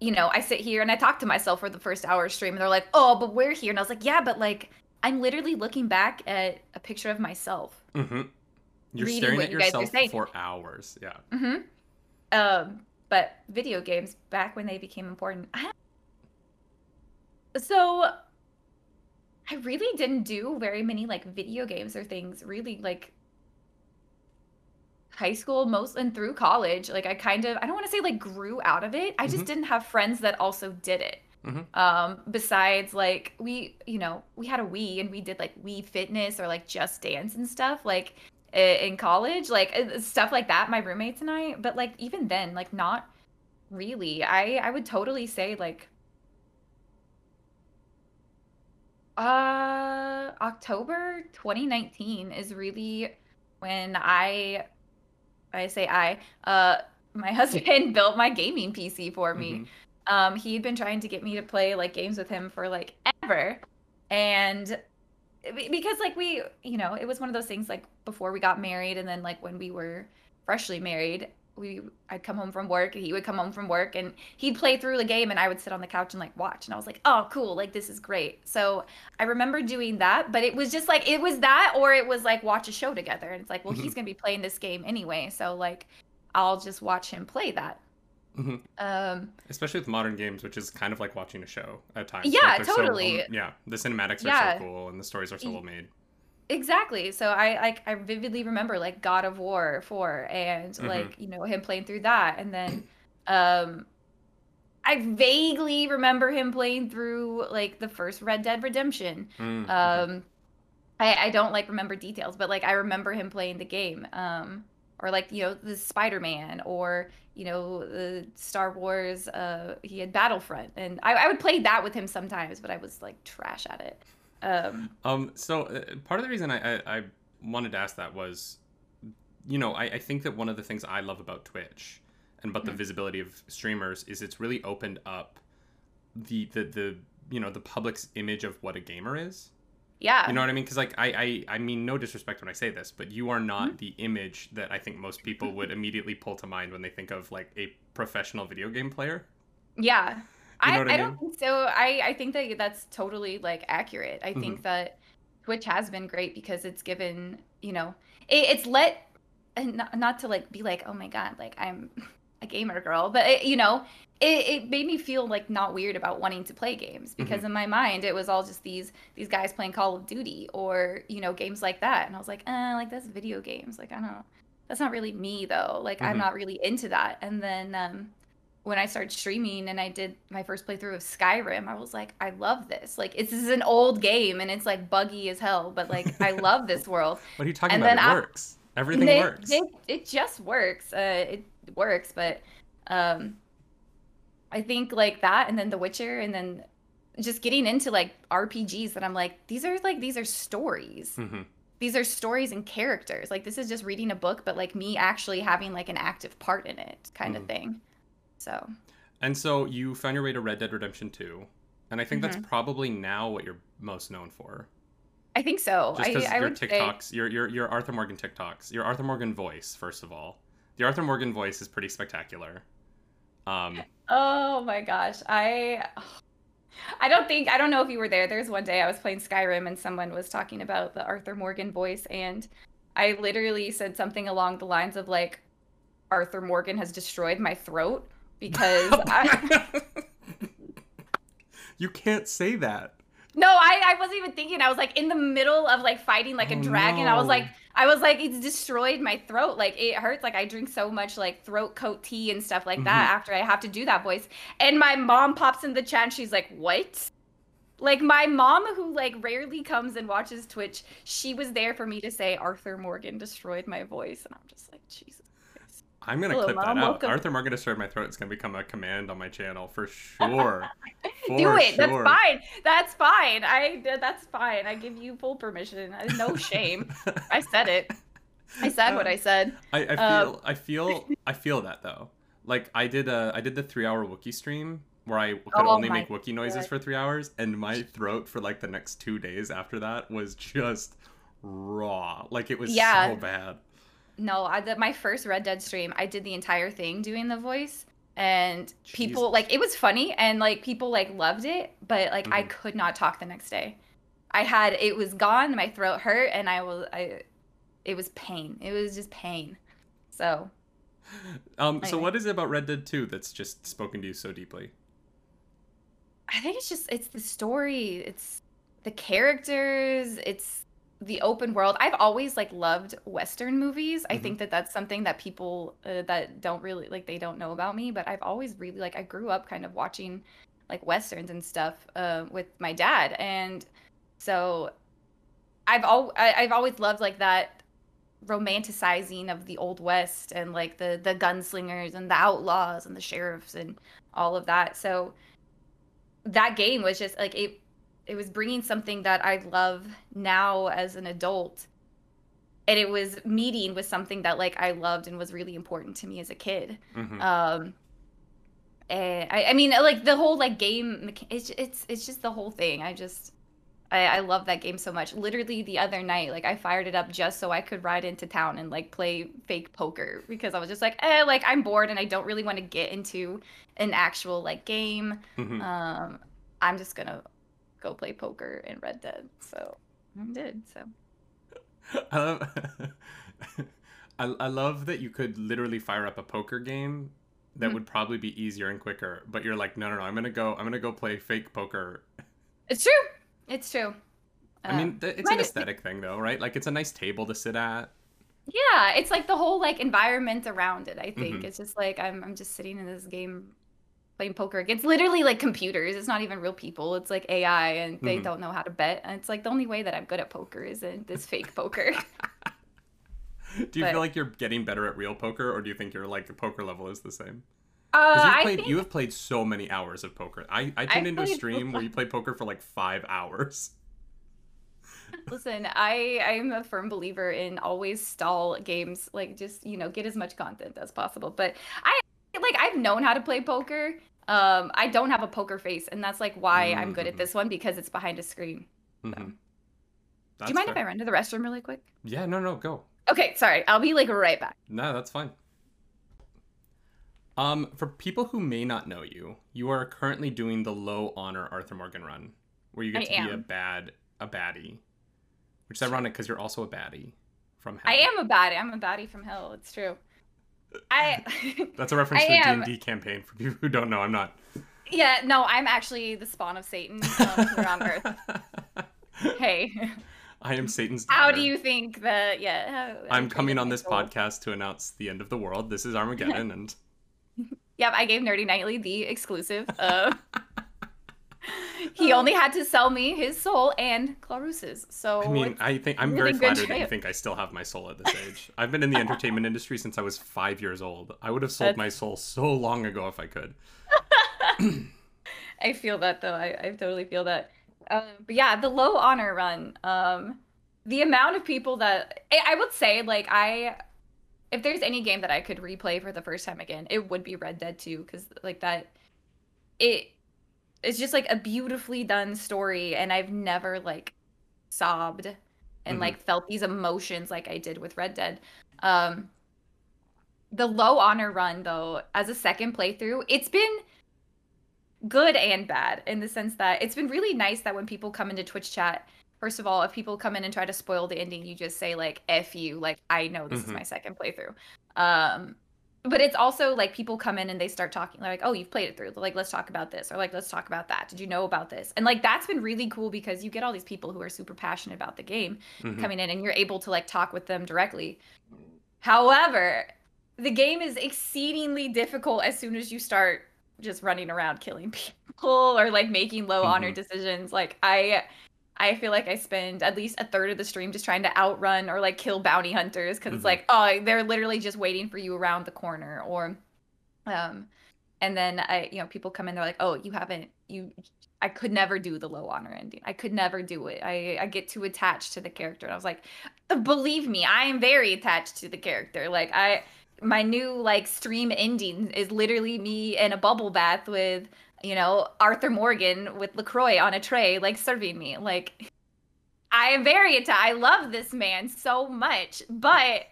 you know i sit here and i talk to myself for the first hour stream and they're like oh but we're here and i was like yeah but like I'm literally looking back at a picture of myself. Mm-hmm. You're Reading staring what at you guys are saying. for hours. Yeah. hmm Um, but video games back when they became important. I so I really didn't do very many like video games or things really like high school most and through college. Like I kind of I don't want to say like grew out of it. I just Mhm. didn't have friends that also did it. Mhm. Um, besides like we, you know, we had a Wii and we did like Wii Fitness or like Just Dance and stuff like in college, like uh, stuff like that. My roommates and I, but like even then, like not really. I I would totally say like uh October 2019 is really when I I say I uh my husband built my gaming PC for me. Mhm. Um, he'd been trying to get me to play like games with him for like ever, and because like we, you know, it was one of those things like before we got married, and then like when we were freshly married, we I'd come home from work, and he would come home from work, and he'd play through the game, and I would sit on the couch and like watch, and I was like, oh, cool, like this is great. So I remember doing that, but it was just like it was that, or it was like watch a show together, and it's like, well, Mhm. he's gonna be playing this game anyway, so like I'll just watch him play that. Mhm. Um, Especially with modern games, which is kind of like watching a show at times. Yeah, so totally. yeah, the cinematics are Yeah. so cool and the stories are so well made. Exactly. So I like I vividly remember like God of War 4 and Mhm. like, you know, him playing through that and then um I vaguely remember him playing through like the first Red Dead Redemption. Mm, mhm. Um I I don't like remember details, but like I remember him playing the game. Um or like, you know, the Spider-Man or, you know, the Star Wars uh he had Battlefront and I I would play that with him sometimes, but I was like trash at it. Um Um, so uh, part of the reason I, I, I wanted to ask that was, you know, I, I think that one of the things I love about Twitch and about the Mhm. visibility of streamers is it's really opened up the the the you know the public's image of what a gamer is. Yeah. You know what I mean? Because like I, I I mean no disrespect when I say this, but you are not Mm-hmm. the image that I think most people would immediately pull to mind when they think of like a professional video game player. Yeah. You know I, I I don't think so. I, I think that that's totally like accurate. I Mm-hmm. think that Twitch has been great because it's given, you know, it, it's let, and not, not to like be like, oh my God, like I'm a gamer girl, but it, you know, it, it made me feel like not weird about wanting to play games because Mm-hmm. in my mind it was all just these these guys playing Call of Duty or you know games like that, and I was like, uh, like that's video games. Like I don't, that's not really me though. Like Mhm. I'm not really into that. And then um, when I started streaming and I did my first playthrough of Skyrim, I was like, I love this. Like it's, this is an old game and it's like buggy as hell, but like I love this world. What are you talking And about? It I- works. Everything works. It, it just works. Uh, it works, but um, I think like that, and then The Witcher, and then just getting into like RPGs that I'm like, these are like these are stories. hmm These are stories and characters. Like this is just reading a book, but like me actually having like an active part in it, kind Mhm. of thing. So And so you found your way to Red Dead Redemption 2. And I think that's Mm-hmm. probably now what you're most known for. I think so. Just I, because your would say, TikToks, your, your your Arthur Morgan TikToks, your Arthur Morgan voice, first of all. The Arthur Morgan voice is pretty spectacular. Um, Oh my gosh. I I don't think I don't know if you were there. There's one day I was playing Skyrim and someone was talking about the Arthur Morgan voice and I literally said something along the lines of like Arthur Morgan has destroyed my throat because I you can't say that. No, I, I wasn't even thinking. I was like in the middle of like fighting like a Oh, dragon. I was like I was like it's destroyed my throat. Like it hurts. Like I drink so much like throat coat tea and stuff like that Mm-hmm. after I have to do that voice. And my mom pops in the chat and she's like, "What?" Like my mom who like rarely comes and watches Twitch, she was there for me to say Arthur Morgan destroyed my voice and I'm just like, "Jesus." Christ." I'm gonna Hello, clip that Mom. out. Welcome. Arthur Morgan destroyed my throat. It's gonna become a command on my channel for sure. do For it. That's fine. That's fine. I that's fine. I give you full permission. No shame. I said it. I said what I said. I, I feel Um, I feel I feel that though. Like I did a I did the three hour Wookiee stream where I could Oh only make Wookiee noises for three hours, and my throat for like the next two days after that was just raw. Like it was Yeah. so bad. No, I did my first Red Dead stream. I did the entire thing doing the voice, and people Jesus. like it was funny and like people like loved it, but like I Mhm. could not talk the next day. I had it was gone, my throat hurt, and I was I, it was pain. It was just pain. So. Um. So what is it about Red Dead Two that's just spoken to you so deeply? I think it's just it's the story, it's the characters, it's the open world. I've always like loved western movies. Mm-hmm. I think that that's something that people uh, that don't really like they don't know about me, but I've always really like I grew up kind of watching like westerns and stuff uh, with my dad, and so I've all I've always loved like that romanticizing of the old west and like the the gunslingers and the outlaws and the sheriffs and all of that. So that game was just like it it was bringing something that I love now as an adult and it was meeting with something that like I loved and was really important to me as a kid. Mm-hmm. Um and I, I mean like the whole like game it's it's it's just the whole thing. I just I, I love that game so much. Literally the other night, like I fired it up just so I could ride into town and like play fake poker because I was just like, eh, like I'm bored and I don't really want to get into an actual like game. Mm-hmm. Um, I'm just gonna go play poker in Red Dead. So I did. So. I love, I, I love that you could literally fire up a poker game that mm-hmm. would probably be easier and quicker, but you're like, no, no, no, I'm gonna go, I'm gonna go play fake poker. It's true. It's true. I mean, uh, it's an aesthetic thing, though, right? Like, it's a nice table to sit at. Yeah, it's like the whole like environment around it. I think mm-hmm. it's just like I'm I'm just sitting in this game playing poker against literally like computers. It's not even real people. It's like AI, and they mm-hmm. don't know how to bet. And it's like the only way that I'm good at poker is in this fake poker. do you but, feel like you're getting better at real poker, or do you think your like poker level is the same? Uh, you've played, think... you have played so many hours of poker. I, I tuned I into a stream where you played poker for like five hours. Listen, I I am a firm believer in always stall games, like just you know get as much content as possible. But I like I've known how to play poker. Um, I don't have a poker face, and that's like why mm-hmm. I'm good at mm-hmm. this one because it's behind a screen. So. Mm-hmm. Do you mind fair. if I run to the restroom really quick? Yeah, no, no, go. Okay, sorry. I'll be like right back. No, that's fine. Um, for people who may not know you, you are currently doing the low honor Arthur Morgan run, where you get I to am. be a bad a baddie, which is ironic because you're also a baddie from hell. I am a baddie. I'm a baddie from hell. It's true. I. That's a reference I to the D and D campaign for people who don't know. I'm not. Yeah, no, I'm actually the spawn of Satan um, here on Earth. hey. I am Satan's daughter. How do you think that? Yeah. I'm coming on this podcast to announce the end of the world. This is Armageddon, and Yep, I gave Nerdy Nightly the exclusive. Uh, he only had to sell me his soul and Claris's. So I mean, I think I'm really very flattered that you think I still have my soul at this age. I've been in the entertainment industry since I was five years old. I would have sold That's... my soul so long ago if I could. I feel that though. I, I totally feel that. Um, but yeah, the low honor run. Um, the amount of people that I would say, like I if there's any game that I could replay for the first time again, it would be Red Dead 2 cuz like that it it's just like a beautifully done story and I've never like sobbed and mm-hmm. like felt these emotions like I did with Red Dead. Um the low honor run though as a second playthrough, it's been good and bad in the sense that it's been really nice that when people come into Twitch chat First of all, if people come in and try to spoil the ending, you just say like "f you," like I know this mm-hmm. is my second playthrough. Um, but it's also like people come in and they start talking like, "Oh, you've played it through. Like, let's talk about this," or like, "Let's talk about that. Did you know about this?" And like that's been really cool because you get all these people who are super passionate about the game mm-hmm. coming in, and you're able to like talk with them directly. However, the game is exceedingly difficult as soon as you start just running around killing people or like making low mm-hmm. honor decisions. Like I I feel like I spend at least a third of the stream just trying to outrun or like kill bounty hunters because mm-hmm. it's like, oh, they're literally just waiting for you around the corner. Or, um, and then I, you know, people come in, they're like, oh, you haven't, you, I could never do the low honor ending. I could never do it. I, I get too attached to the character. And I was like, believe me, I am very attached to the character. Like, I, my new like stream ending is literally me in a bubble bath with you know, Arthur Morgan with LaCroix on a tray, like serving me. Like, I am very into, I love this man so much, but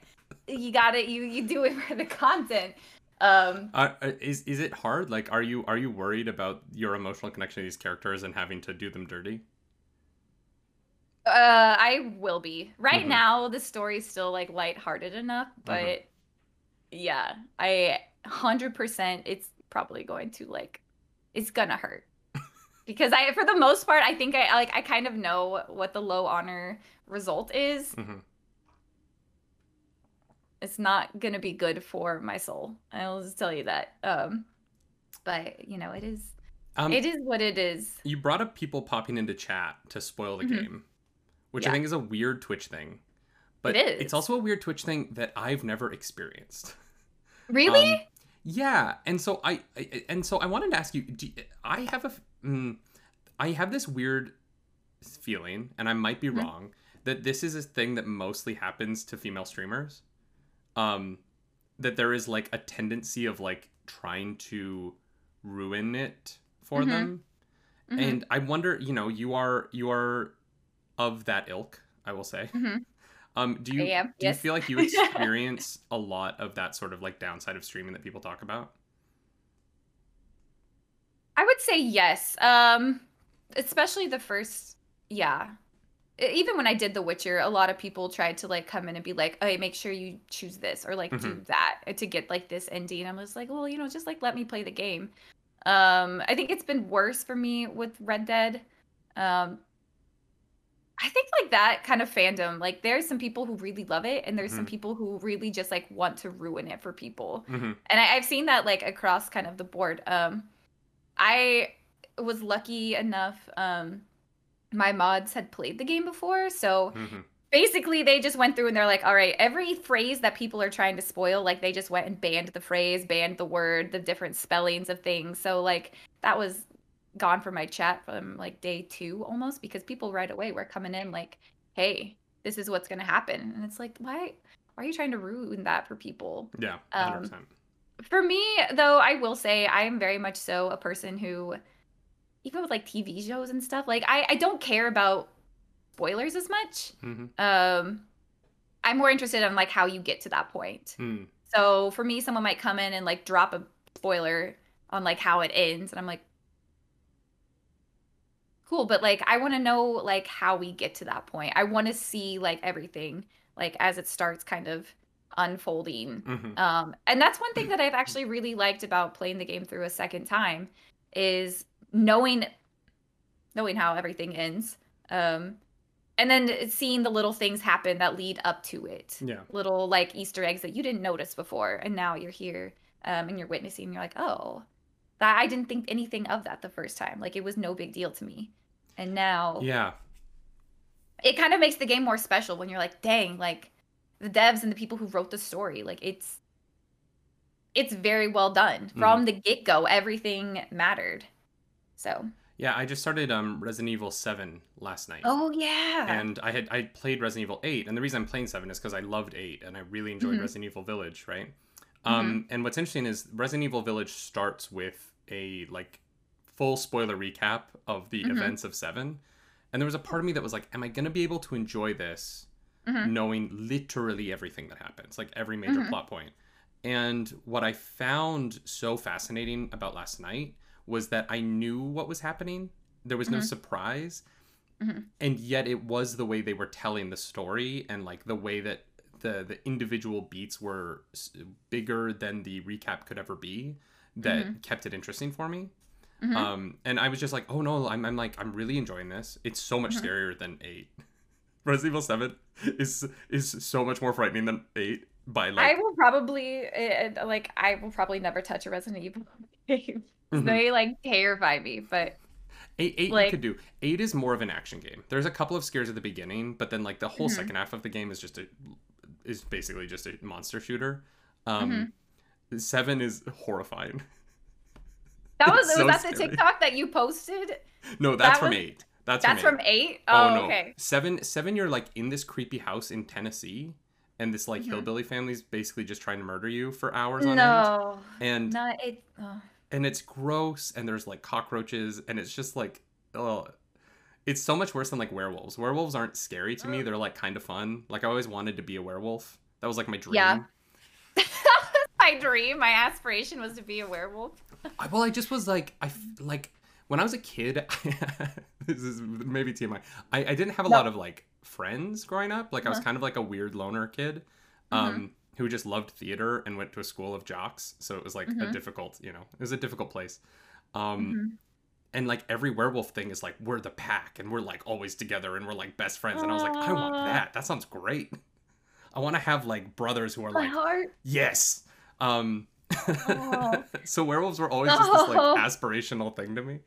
you gotta, you, you do it for the content. Um, uh, is, is it hard? Like, are you, are you worried about your emotional connection to these characters and having to do them dirty? Uh, I will be. Right Mhm. now, the story's still like lighthearted enough, but yeah, I 100% it's probably going to like it's gonna hurt. because I for the most part, I think I like I kind of know what the low honor result is. hmm It's not gonna be good for my soul. I'll just tell you that. Um but you know, it is Um, it is what it is. You brought up people popping into chat to spoil the Mhm. game, which I think is a weird Twitch thing. But It it's also a weird Twitch thing that I've never experienced. Really? Um, yeah, and so I, I and so I wanted to ask you. Do, I have a, mm, I have this weird feeling, and I might be Mhm. wrong, that this is a thing that mostly happens to female streamers. Um, that there is like a tendency of like trying to ruin it for Mhm. them, Mhm, and I wonder, you know, you are you are of that ilk, I will say. Um, do you do you feel like you experience a lot of that sort of like downside of streaming that people talk about? I would say yes. Um, especially the first, yeah. Even when I did The Witcher, a lot of people tried to like come in and be like, "Hey, make sure you choose this or like do Mhm. that to get like this ending." And I was like, "Well, you know, just like let me play the game." Um, I think it's been worse for me with Red Dead. Um, I think like that kind of fandom, like there's some people who really love it, and there's some Mhm. people who really just like want to ruin it for people hmm and I, I've seen that like across kind of the board. Um, I was lucky enough. Um, my mods had played the game before, so hmm basically they just went through and they're like, all right, every phrase that people are trying to spoil, like they just went and banned the phrase, banned the word, the different spellings of things. So like that was gone from my chat from like day two almost because people right away were coming in like, hey, this is what's gonna happen, and it's like, why? Why are you trying to ruin that for people? Yeah, Um, hundred percent. For me, though, I will say I am very much so a person who, even with like TV shows and stuff, like I, I don't care about spoilers as much. hmm Um, I'm more interested in like how you get to that point. Mm. So for me, someone might come in and like drop a spoiler on like how it ends, and I'm like, cool, but like I want to know like how we get to that point. I want to see like everything like as it starts kind of unfolding. hmm Um, and that's one thing that I've actually really liked about playing the game through a second time is knowing knowing how everything ends. Um, and then seeing the little things happen that lead up to it. Yeah. Little like Easter eggs that you didn't notice before, and now you're here um, and you're witnessing. And you're like, oh, that I didn't think anything of that the first time. Like it was no big deal to me, and now Yeah. it kind of makes the game more special when you're like, dang, like the devs and the people who wrote the story, like it's it's very well done from the get go. Everything mattered. So, Yeah, I just started um Resident Evil 7 last night. oh yeah, And I had I played Resident Evil 8, and the reason I'm playing 7 is because I loved 8 and I really enjoyed Mhm. Resident Evil Village, right? Um and what's interesting is Resident Evil Village starts with a like full spoiler recap of the Mhm. events of 7. And there was a part of me that was like, am I going to be able to enjoy this Mhm. knowing literally everything that happens, like every major Mhm. plot point. And what I found so fascinating about last night was that I knew what was happening. There was no Mhm. surprise. Mhm. And yet it was the way they were telling the story and like the way that the the individual beats were bigger than the recap could ever be that kept it interesting for me. Mhm. Um, and I was just like, oh no, I'm, I'm like, I'm really enjoying this. It's so much Mhm. scarier than eight. Resident Evil Seven is is so much more frightening than eight by I will probably uh, like I will probably never touch a Resident Evil game. Mhm. They like terrify me, but Eight, eight like- you could do. Eight is more of an action game. There's a couple of scares at the beginning, but then like the whole Mhm. second half of the game is just a is basically just a monster shooter. Um, Mm-hmm. Seven is horrifying. that was so was that the. TikTok that you posted? No, that's That from was- eight. That's, That's from from eight. eight. Oh, no. okay. Seven seven you're like in this creepy house in Tennessee and this like Mhm. hillbilly family's basically just trying to murder you for hours on end. No, And not it. Oh. and it's gross and there's like cockroaches and it's just like oh it's so much worse than like werewolves. Werewolves aren't scary to me. They're like kind of fun. Like I always wanted to be a werewolf. That was like my dream. Yeah. my dream, my aspiration was to be a werewolf. I, well, I just was like I like when I was a kid, this is maybe TMI. I, I didn't have a No. lot of like friends growing up. Like I was Uh-huh. kind of like a weird loner kid, um, who just loved theater and went to a school of jocks. So it was like a Mhm. difficult, you know, it was a difficult place. Um, Mhm. and like every werewolf thing is like we're the pack and we're like always together and we're like best friends. And I was like, I want that. That sounds great. I want to have like brothers who are My like heart. yes. Um, Aw. so werewolves were always just this like aspirational thing to me.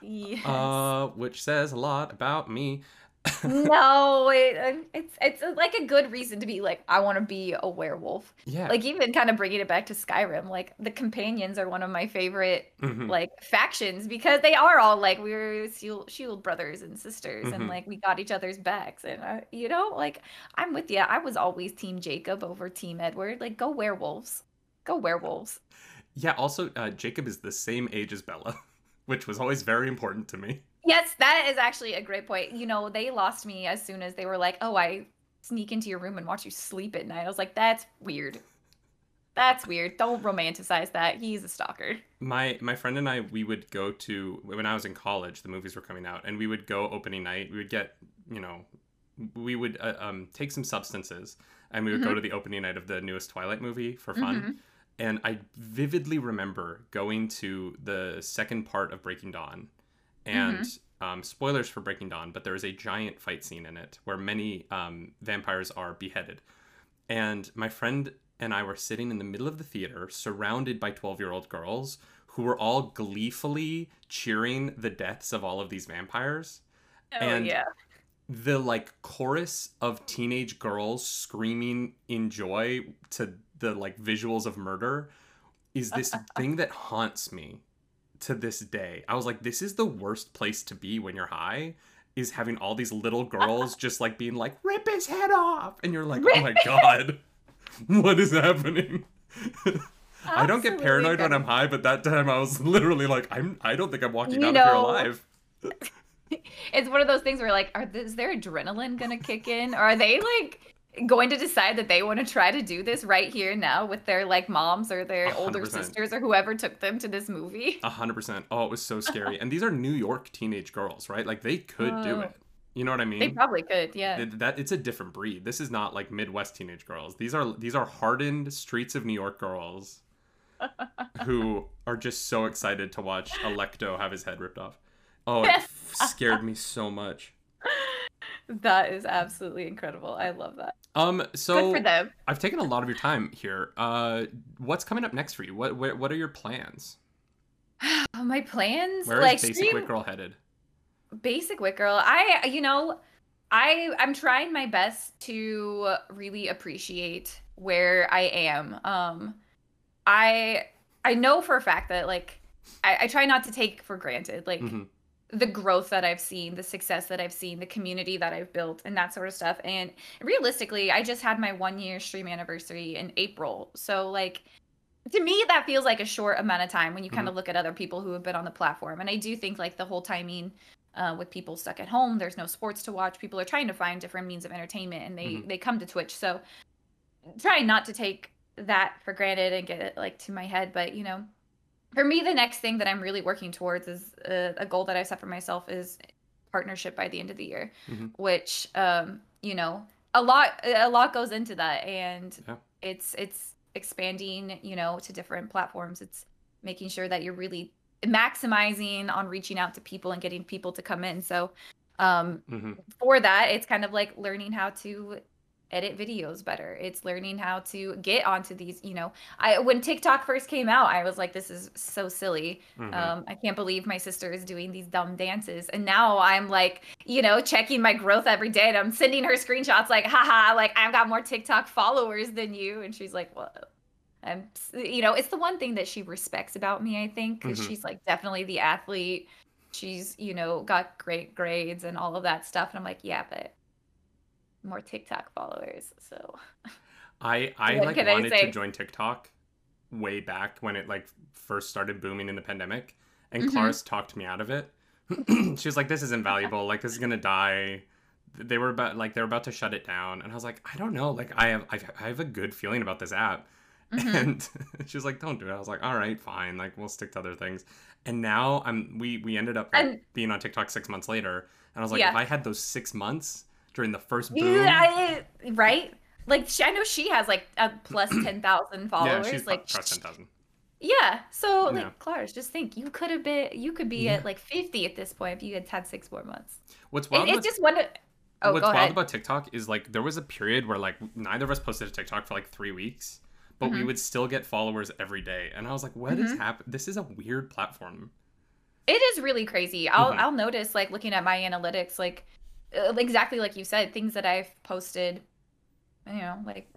Yes. Uh, which says a lot about me. no, it, it's it's like a good reason to be like I want to be a werewolf. Yeah. Like even kind of bringing it back to Skyrim, like the companions are one of my favorite Mhm. like factions because they are all like we were shield, shield brothers and sisters Mhm. and like we got each other's backs and uh, you know like I'm with you. I was always team Jacob over team Edward. Like go werewolves. Go werewolves. Yeah. Also, uh, Jacob is the same age as Bella, which was always very important to me. Yes, that is actually a great point. You know, they lost me as soon as they were like, "Oh, I sneak into your room and watch you sleep at night." I was like, "That's weird. That's weird. Don't romanticize that. He's a stalker." My my friend and I, we would go to when I was in college. The movies were coming out, and we would go opening night. We would get, you know, we would uh, um, take some substances, and we would go Mhm. to the opening night of the newest Twilight movie for fun. Mhm. And I vividly remember going to the second part of Breaking Dawn, and um, spoilers for Breaking Dawn, but there is a giant fight scene in it where many um, vampires are beheaded. And my friend and I were sitting in the middle of the theater, surrounded by 12 year old girls who were all gleefully cheering the deaths of all of these vampires. Oh And- yeah. The like chorus of teenage girls screaming in joy to the like visuals of murder is this thing that haunts me to this day. I was like, this is the worst place to be when you're high. Is having all these little girls just like being like, rip his head off. And you're like, oh my God, what is happening? I don't get paranoid when I'm high, but that time I was literally like, I'm I don't think I'm walking You out of here alive. It's one of those things where like, are is their adrenaline gonna kick in? Or are they like going to decide that they want to try to do this right here now with their like moms or their A hundred older sisters or whoever took them to this movie? A hundred percent. Oh, it was so scary. and these are New York teenage girls, right? Like they could do Oh. it. You know what I mean? They probably could, yeah. It- that it's a different breed. This is not like Midwest teenage girls. These are these are hardened streets of New York girls who are just so excited to watch Electo have his head ripped off. Oh, it scared me so much. That is absolutely incredible. I love that. Um, so Good for them. I've taken a lot of your time here. Uh, what's coming up next for you? What what, what are your plans? My plans, Where is like Basic Wit Girl headed? basic wit girl. I, you know, I I'm trying my best to really appreciate where I am. Um, I I know for a fact that like I, I try not to take for granted like Mhm. The growth that I've seen, the success that I've seen, the community that I've built, and that sort of stuff. And realistically, I just had my one year stream anniversary in April. So, like, to me, that feels like a short amount of time when you kind of look at other people who have been on the platform. And I do think, like, the whole timing uh, with people stuck at home, there's no sports to watch. People are trying to find different means of entertainment and they, Mhm. they come to Twitch. So, trying not to take that for granted and get it, like, to my head. But, you know, for me the next thing that i'm really working towards is uh, a goal that i set for myself is partnership by the end of the year Mhm. which um you know a lot a lot goes into that and Yeah. it's it's expanding you know to different platforms it's making sure that you're really maximizing on reaching out to people and getting people to come in so um hmm for that it's kind of like learning how to edit videos better. It's learning how to get onto these you know i when tiktok first came out i was like this is so silly. Hmm um i can't believe my sister is doing these dumb dances. And now i'm like you know checking my growth every day and i'm sending her screenshots like haha like i've got more tiktok followers than you. And she's like what and you know it's the one thing that she respects about me i think because Mhm. she's like definitely the athlete. She's you know got great grades and all of that stuff. And i'm like yeah but more tiktok followers so I I What like can I wanted to join TikTok way back when it like first started booming in the pandemic, and Mhm. Claris talked me out of it. she was like, "This is invaluable. Like this is gonna die." They were about like they were about to shut it down, and I was like, "I don't know. Like I have I've, I have a good feeling about this app." Mhm. and she was like, "Don't do it." I was like, "All right, fine. Like we'll stick to other things." And now I'm we we ended up like, And- being on TikTok six months later, and I was like, Yeah. if I had those six months during the first boom, Yeah, I- right? Like she, I know she has like a plus ten thousand yeah, followers. she's like like ten thousand. yeah. So like Yeah. Clars, just think you could have been you could be Yeah. at like fifty at this point if you had had six more months. What's It, wild? it's just one. Oh, What's wild ahead. about TikTok is like there was a period where like neither of us posted a TikTok for like three weeks, but we Mhm. would still get followers every day. And I was like, "What is Mhm. happening? This is a weird platform." It is really crazy. I'll Mhm. I'll notice like looking at my analytics, like exactly like you said, things that I've posted, you know, like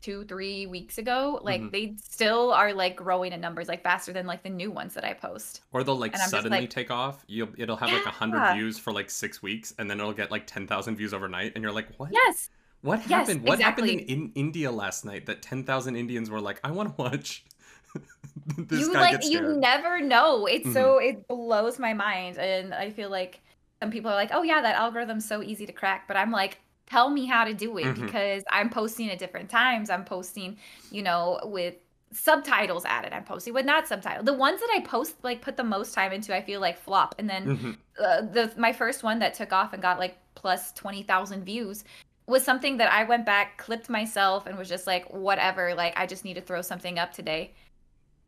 two three weeks ago, like Mhm. they still are like growing in numbers like faster than like the new ones that I post. Or they'll like And I'm just suddenly like- take off. You'll it'll have like a hundred views for like six weeks, and then it'll get like ten thousand views overnight, and you're like, "What? Yes. What yes, happened? What happened in, in India last night that ten thousand Indians were like, I want to watch this you guy like you never know. It's Mhm. so it blows my mind, and I feel like some people are like, "Oh yeah, that algorithm's so easy to crack," but I'm like, "Tell me how to do it," Mhm. because I'm posting at different times. I'm posting, you know, with subtitles added. I'm posting with not subtitles. The ones that I post like put the most time into, I feel like flop, and then Mhm. uh, the my first one that took off and got like plus 20,000 views was something that I went back, clipped myself and was just like whatever, like I just need to throw something up today.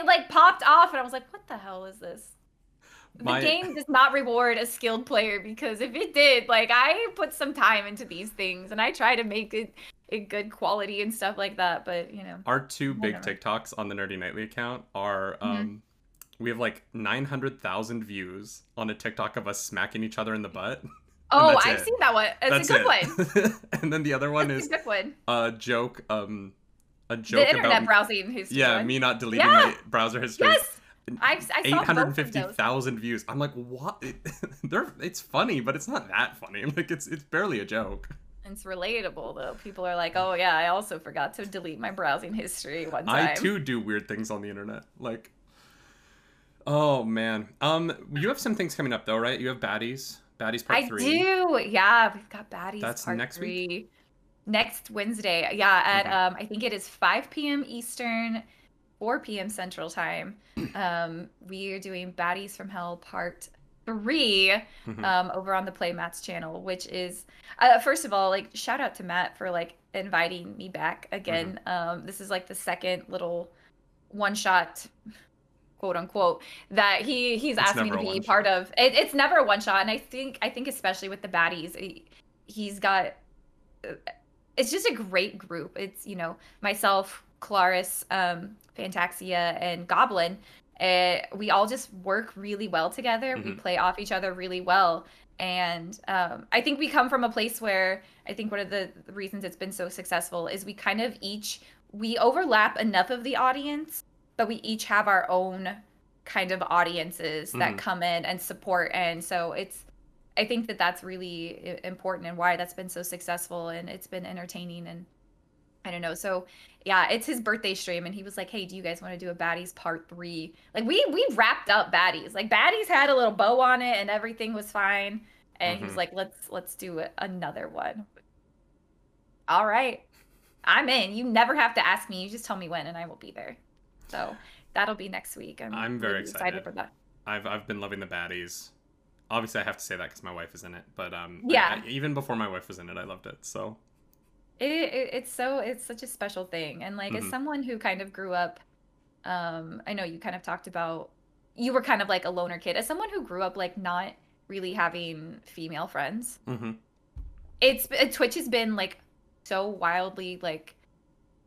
It like popped off and I was like what the hell is this? The My- game does not reward a skilled player because if it did, like I put some time into these things and I try to make it a good quality and stuff like that, but you know. Our two big Whatever. TikToks on the Nerdy Nightly account are Mhm. um we have like 900,000 views on a TikTok of us smacking each other in the butt. Oh, I've it. seen that one. It's a good one. one. and then the other one It's is a good one. a joke um a joke The internet about browsing history. yeah, me not deleting Yeah. my browser history. Yes. I've, I saw both of those. 850,000 views. I'm like, what? They're, it's funny, but it's not that funny. Like, it's it's barely a joke. It's relatable though. People are like, "Oh yeah, I also forgot to delete my browsing history one time." I too do weird things on the internet. Like, oh man. Um, you have some things coming up though, right? You have baddies, baddies part I three. do. Yeah, we've got baddies. That's part next week? Next Wednesday. Yeah, at um, I think it is 5 p.m. Eastern, 4 p.m. Central Time. Um, we are doing Baddies from Hell Part Three Mhm. um, over on the Play Matt's channel, which is uh, first of all, like shout out to Matt for like inviting me back again. Mm-hmm. Um, this is like the second little one shot, quote unquote, that he he's It's asked me to be part of. It, it's never a one shot, and I think I think especially with the baddies, he, he's got. uh, It's just a great group. It's you know myself, Claris, um, Fantaxia, and Goblin. Uh, we all just work really well together. We Mhm. play off each other really well. And um, I think we come from a place where I think one of the reasons it's been so successful is we kind of each we overlap enough of the audience, but we each have our own kind of audiences that Mhm. come in and support. And so it's I think that that's really important and why that's been so successful and it's been entertaining and I don't know. So yeah, it's his birthday stream, and he was like, "Hey, do you guys want to do a baddies part three? Like we we wrapped up baddies. Like baddies had a little bow on it, and everything was fine. And he was Mhm. like, "Let's let's do another one." All right, I'm in. You never have to ask me. You just tell me when, and I will be there. So that'll be next week. I'm, I'm very really excited. for that. I've I've been loving the baddies. Obviously, I have to say that because my wife is in it. But um, I- Yeah. I- even before my wife was in it, I loved it. So it, it it's so it's such a special thing and like as Mhm. someone who kind of grew up um i know you kind of talked about you were kind of like a loner kid. As someone who grew up like not really having female friends hmm it's twitch has been like so wildly like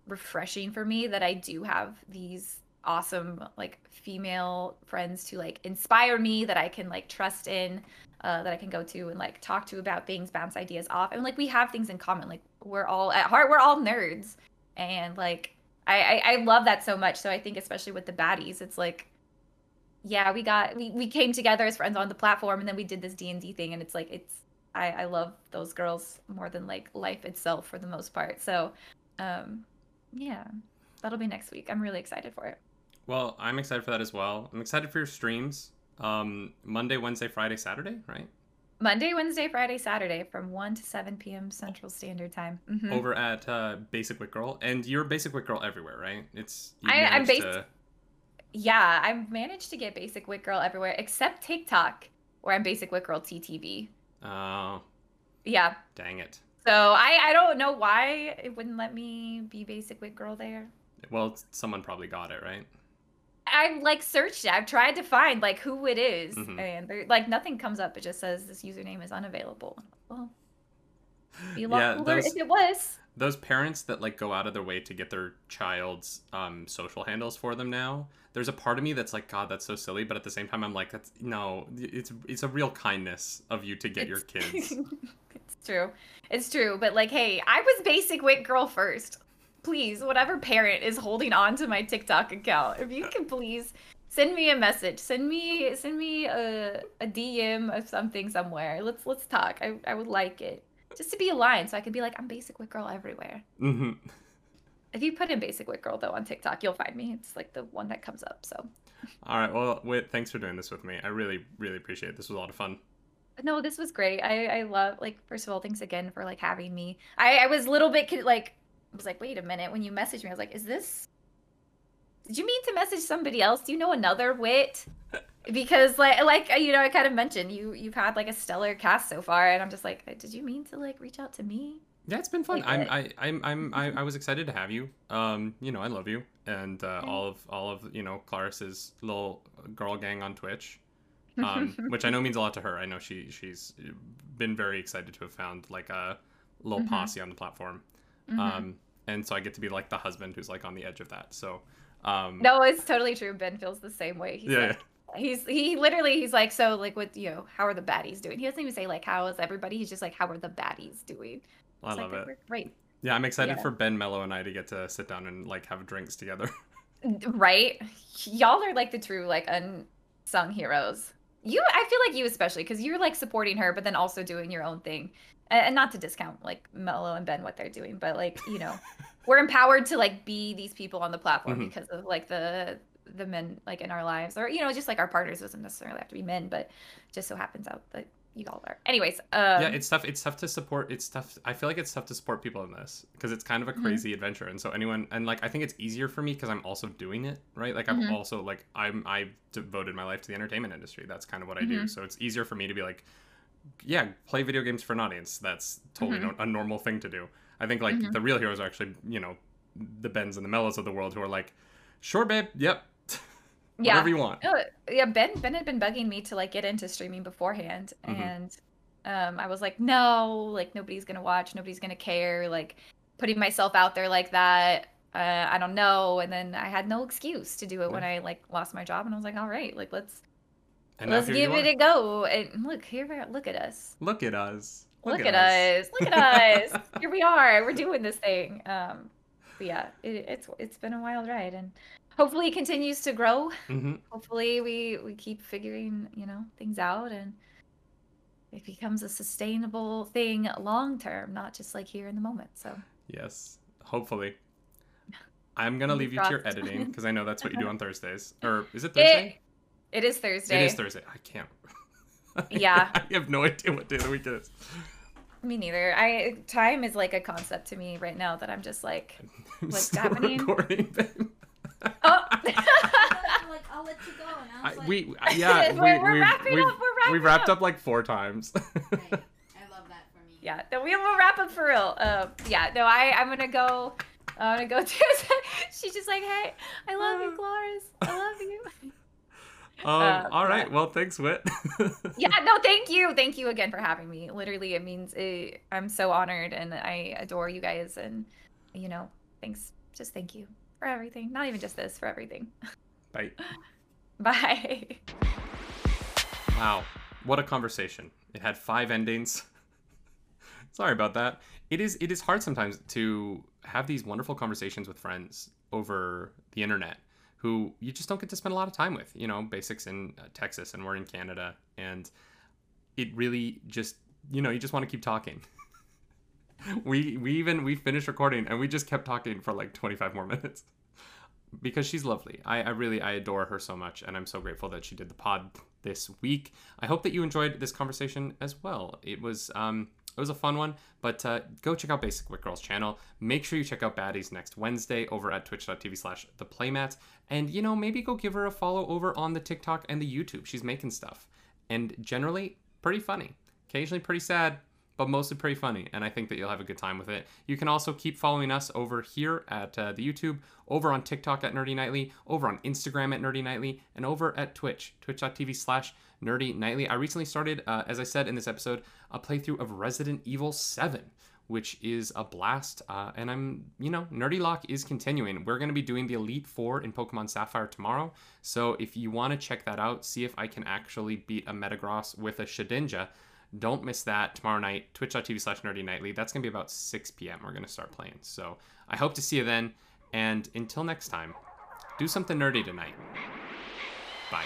refreshing for me that i do have these awesome like female friends to like inspire me that i can like trust in uh, that i can go to and like talk to about things bounce ideas off and like we have things in common like we're all at heart we're all nerds and like I, I i love that so much so i think especially with the baddies it's like yeah we got we, we came together as friends on the platform and then we did this d&d thing and it's like it's I, I love those girls more than like life itself for the most part. So, um, yeah, that'll be next week. I'm really excited for it. Well, I'm excited for that as well. I'm excited for your streams. Um, Monday, Wednesday, Friday, Saturday, right? Monday, Wednesday, Friday, Saturday from 1 to 7 p.m. Central Standard Time. Mhm. over at uh, Basic Wit Girl, and you're Basic Wit Girl everywhere, right? It's you I- I'm managed based- to- Yeah, I've managed to get Basic Wit Girl everywhere except TikTok, where I'm Basic Wit Girl TTV. Oh, Yeah. dang it. So I, I don't know why it wouldn't let me be Basic Wit Girl there. Well, someone probably got it right. I've like searched it. I've tried to find like who it is, Mhm. and there, like nothing comes up. It just says this username is unavailable. Well, be a lot Yeah, cooler those- if it was. Those parents that like go out of their way to get their child's um, social handles for them now. There's a part of me that's like, God, that's so silly, but at the same time, I'm like, that's no, it's it's a real kindness of you to get your kids. it's true. It's true. But like, hey, I was basic wit girl first. Please, whatever parent is holding on to my TikTok account, if you can please send me a message. Send me send me a, a DM of something somewhere. Let's let's talk. I, I would like it. Just to be aligned so I could be like, I'm basic wit girl everywhere. hmm If you put in basic wit girl though on TikTok, you'll find me. It's like the one that comes up. So All right. Well, Wit, thanks for doing this with me. I really, really appreciate it. This was a lot of fun. No, this was great. I I love like first of all, thanks again for like having me. I I was a little bit like was like, wait a minute. When you messaged me, I was like, is this? Did you mean to message somebody else? Do you know another wit? Because like like you know, I kind of mentioned you you've had like a stellar cast so far, and I'm just like, did you mean to like reach out to me? Yeah, it's been fun. Like I'm, I, I'm, I'm, I, I was excited to have you. Um, you know, I love you, and uh, all of, all of, you know, Claris's little girl gang on Twitch, um, which I know means a lot to her. I know she, she's been very excited to have found like a little Mhm. posse on the platform. Mhm. Um, and so I get to be like the husband who's like on the edge of that. So, um, no, it's totally true. Ben feels the same way. He's yeah, like, he's he literally he's like, so like what you know, how are the baddies doing? He doesn't even say like how is everybody. He's just like, how are the baddies doing? I love like, it. "We're Great. Yeah, I'm excited Yeah. for Ben Mello and I to get to sit down and like have drinks together. right y'all are like the true like unsung heroes you i feel like you especially because you're like supporting her but then also doing your own thing and, not to discount like mello and ben what they're doing but like you know we're empowered to like be these people on the platform Mhm. because of like the the men like in our lives or you know just like our partners doesn't necessarily have to be men but just so happens out that you all are anyways um yeah it's tough it's tough to support it's tough i feel like it's tough to support people in this because it's kind of a Mhm. crazy adventure and so anyone and like i think it's easier for me because i'm also doing it right like i'm Mhm. also like i'm i've devoted my life to the entertainment industry that's kind of what i do Mhm. so it's easier for me to be like yeah play video games for an audience that's totally Mhm. no, a normal thing to do i think like Mhm. the real heroes are actually you know the bens and the mellows of the world who are like sure babe yep yeah whatever you want Oh, yeah, Ben Ben had been bugging me to like get into streaming beforehand, Mhm. and um, I was like, no, like nobody's gonna watch, nobody's gonna care, like putting myself out there like that. Uh, I don't know, and then I had no excuse to do it when I like lost my job, and I was like, all right, like let's and let's give it are. a go. And look here, look at us, look at us look, at, us. look at us. Here we are, we're doing this thing. Um, yeah, it, it's it's been a wild ride, and hopefully it continues to grow hmm hopefully we we keep figuring you know things out and it becomes a sustainable thing long term not just like here in the moment so Yes, hopefully. I'm gonna leave you to your editing because I know that's what you do on Thursdays. Or is it Thursday? it, it is thursday It is Thursday. I can't. Yeah. I have no idea what day of the week it is. me neither i time is like a concept to me right now that i'm just like I'm What's still happening? recording, Ben. oh I'm like, I'll let you go. And I I, was like, we yeah we we're, we're we wrapping we've, up we're wrapping we've wrapped up like four times. Great. I love that for me. yeah no, we will wrap up for real uh yeah no i i'm gonna go i'm gonna go do she's just like hey i love you Cloris. i love you um, Uh, all right. yeah. Well, thanks, Wit. yeah no thank you thank you again for having me literally it means it, i'm so honored and i adore you guys and you know thanks just thank you for everything not even just this for everything Bye. bye Wow, what a conversation! It had five endings. Sorry about that. It is it is hard sometimes to have these wonderful conversations with friends over the internet who you just don't get to spend a lot of time with. You know, basics in uh, Texas and we're in Canada, and it really just you know you just want to keep talking. we we even we finished recording and we just kept talking for like 25 more minutes. because she's lovely. I, I really I adore her so much, and I'm so grateful that she did the pod this week. I hope that you enjoyed this conversation as well. It was um it was a fun one, but uh, go check out Basic Wit Girls channel. Make sure you check out Baddies next Wednesday over at twitch.tv slash the playmat. And you know, maybe go give her a follow over on the TikTok and the YouTube. She's making stuff. And generally pretty funny. Occasionally pretty sad, but mostly pretty funny. And I think that you'll have a good time with it. You can also keep following us over here at uh, the YouTube, over on TikTok at Nerdy Nightly, over on Instagram at Nerdy Nightly, and over at Twitch, twitch.tv slash Nerdy Nightly. I recently started, uh, as I said in this episode, a playthrough of Resident Evil 7 which is a blast. Uh, and I'm, you know, Nerdy Lock is continuing. We're going to be doing the Elite Four in Pokemon Sapphire tomorrow. So if you want to check that out, see if I can actually beat a Metagross with a Shedinja, don't miss that tomorrow night, twitch.tv slash nerdy nightly. That's going to be about 6 p.m. We're going to start playing. So I hope to see you then. And until next time, do something nerdy tonight. Bye.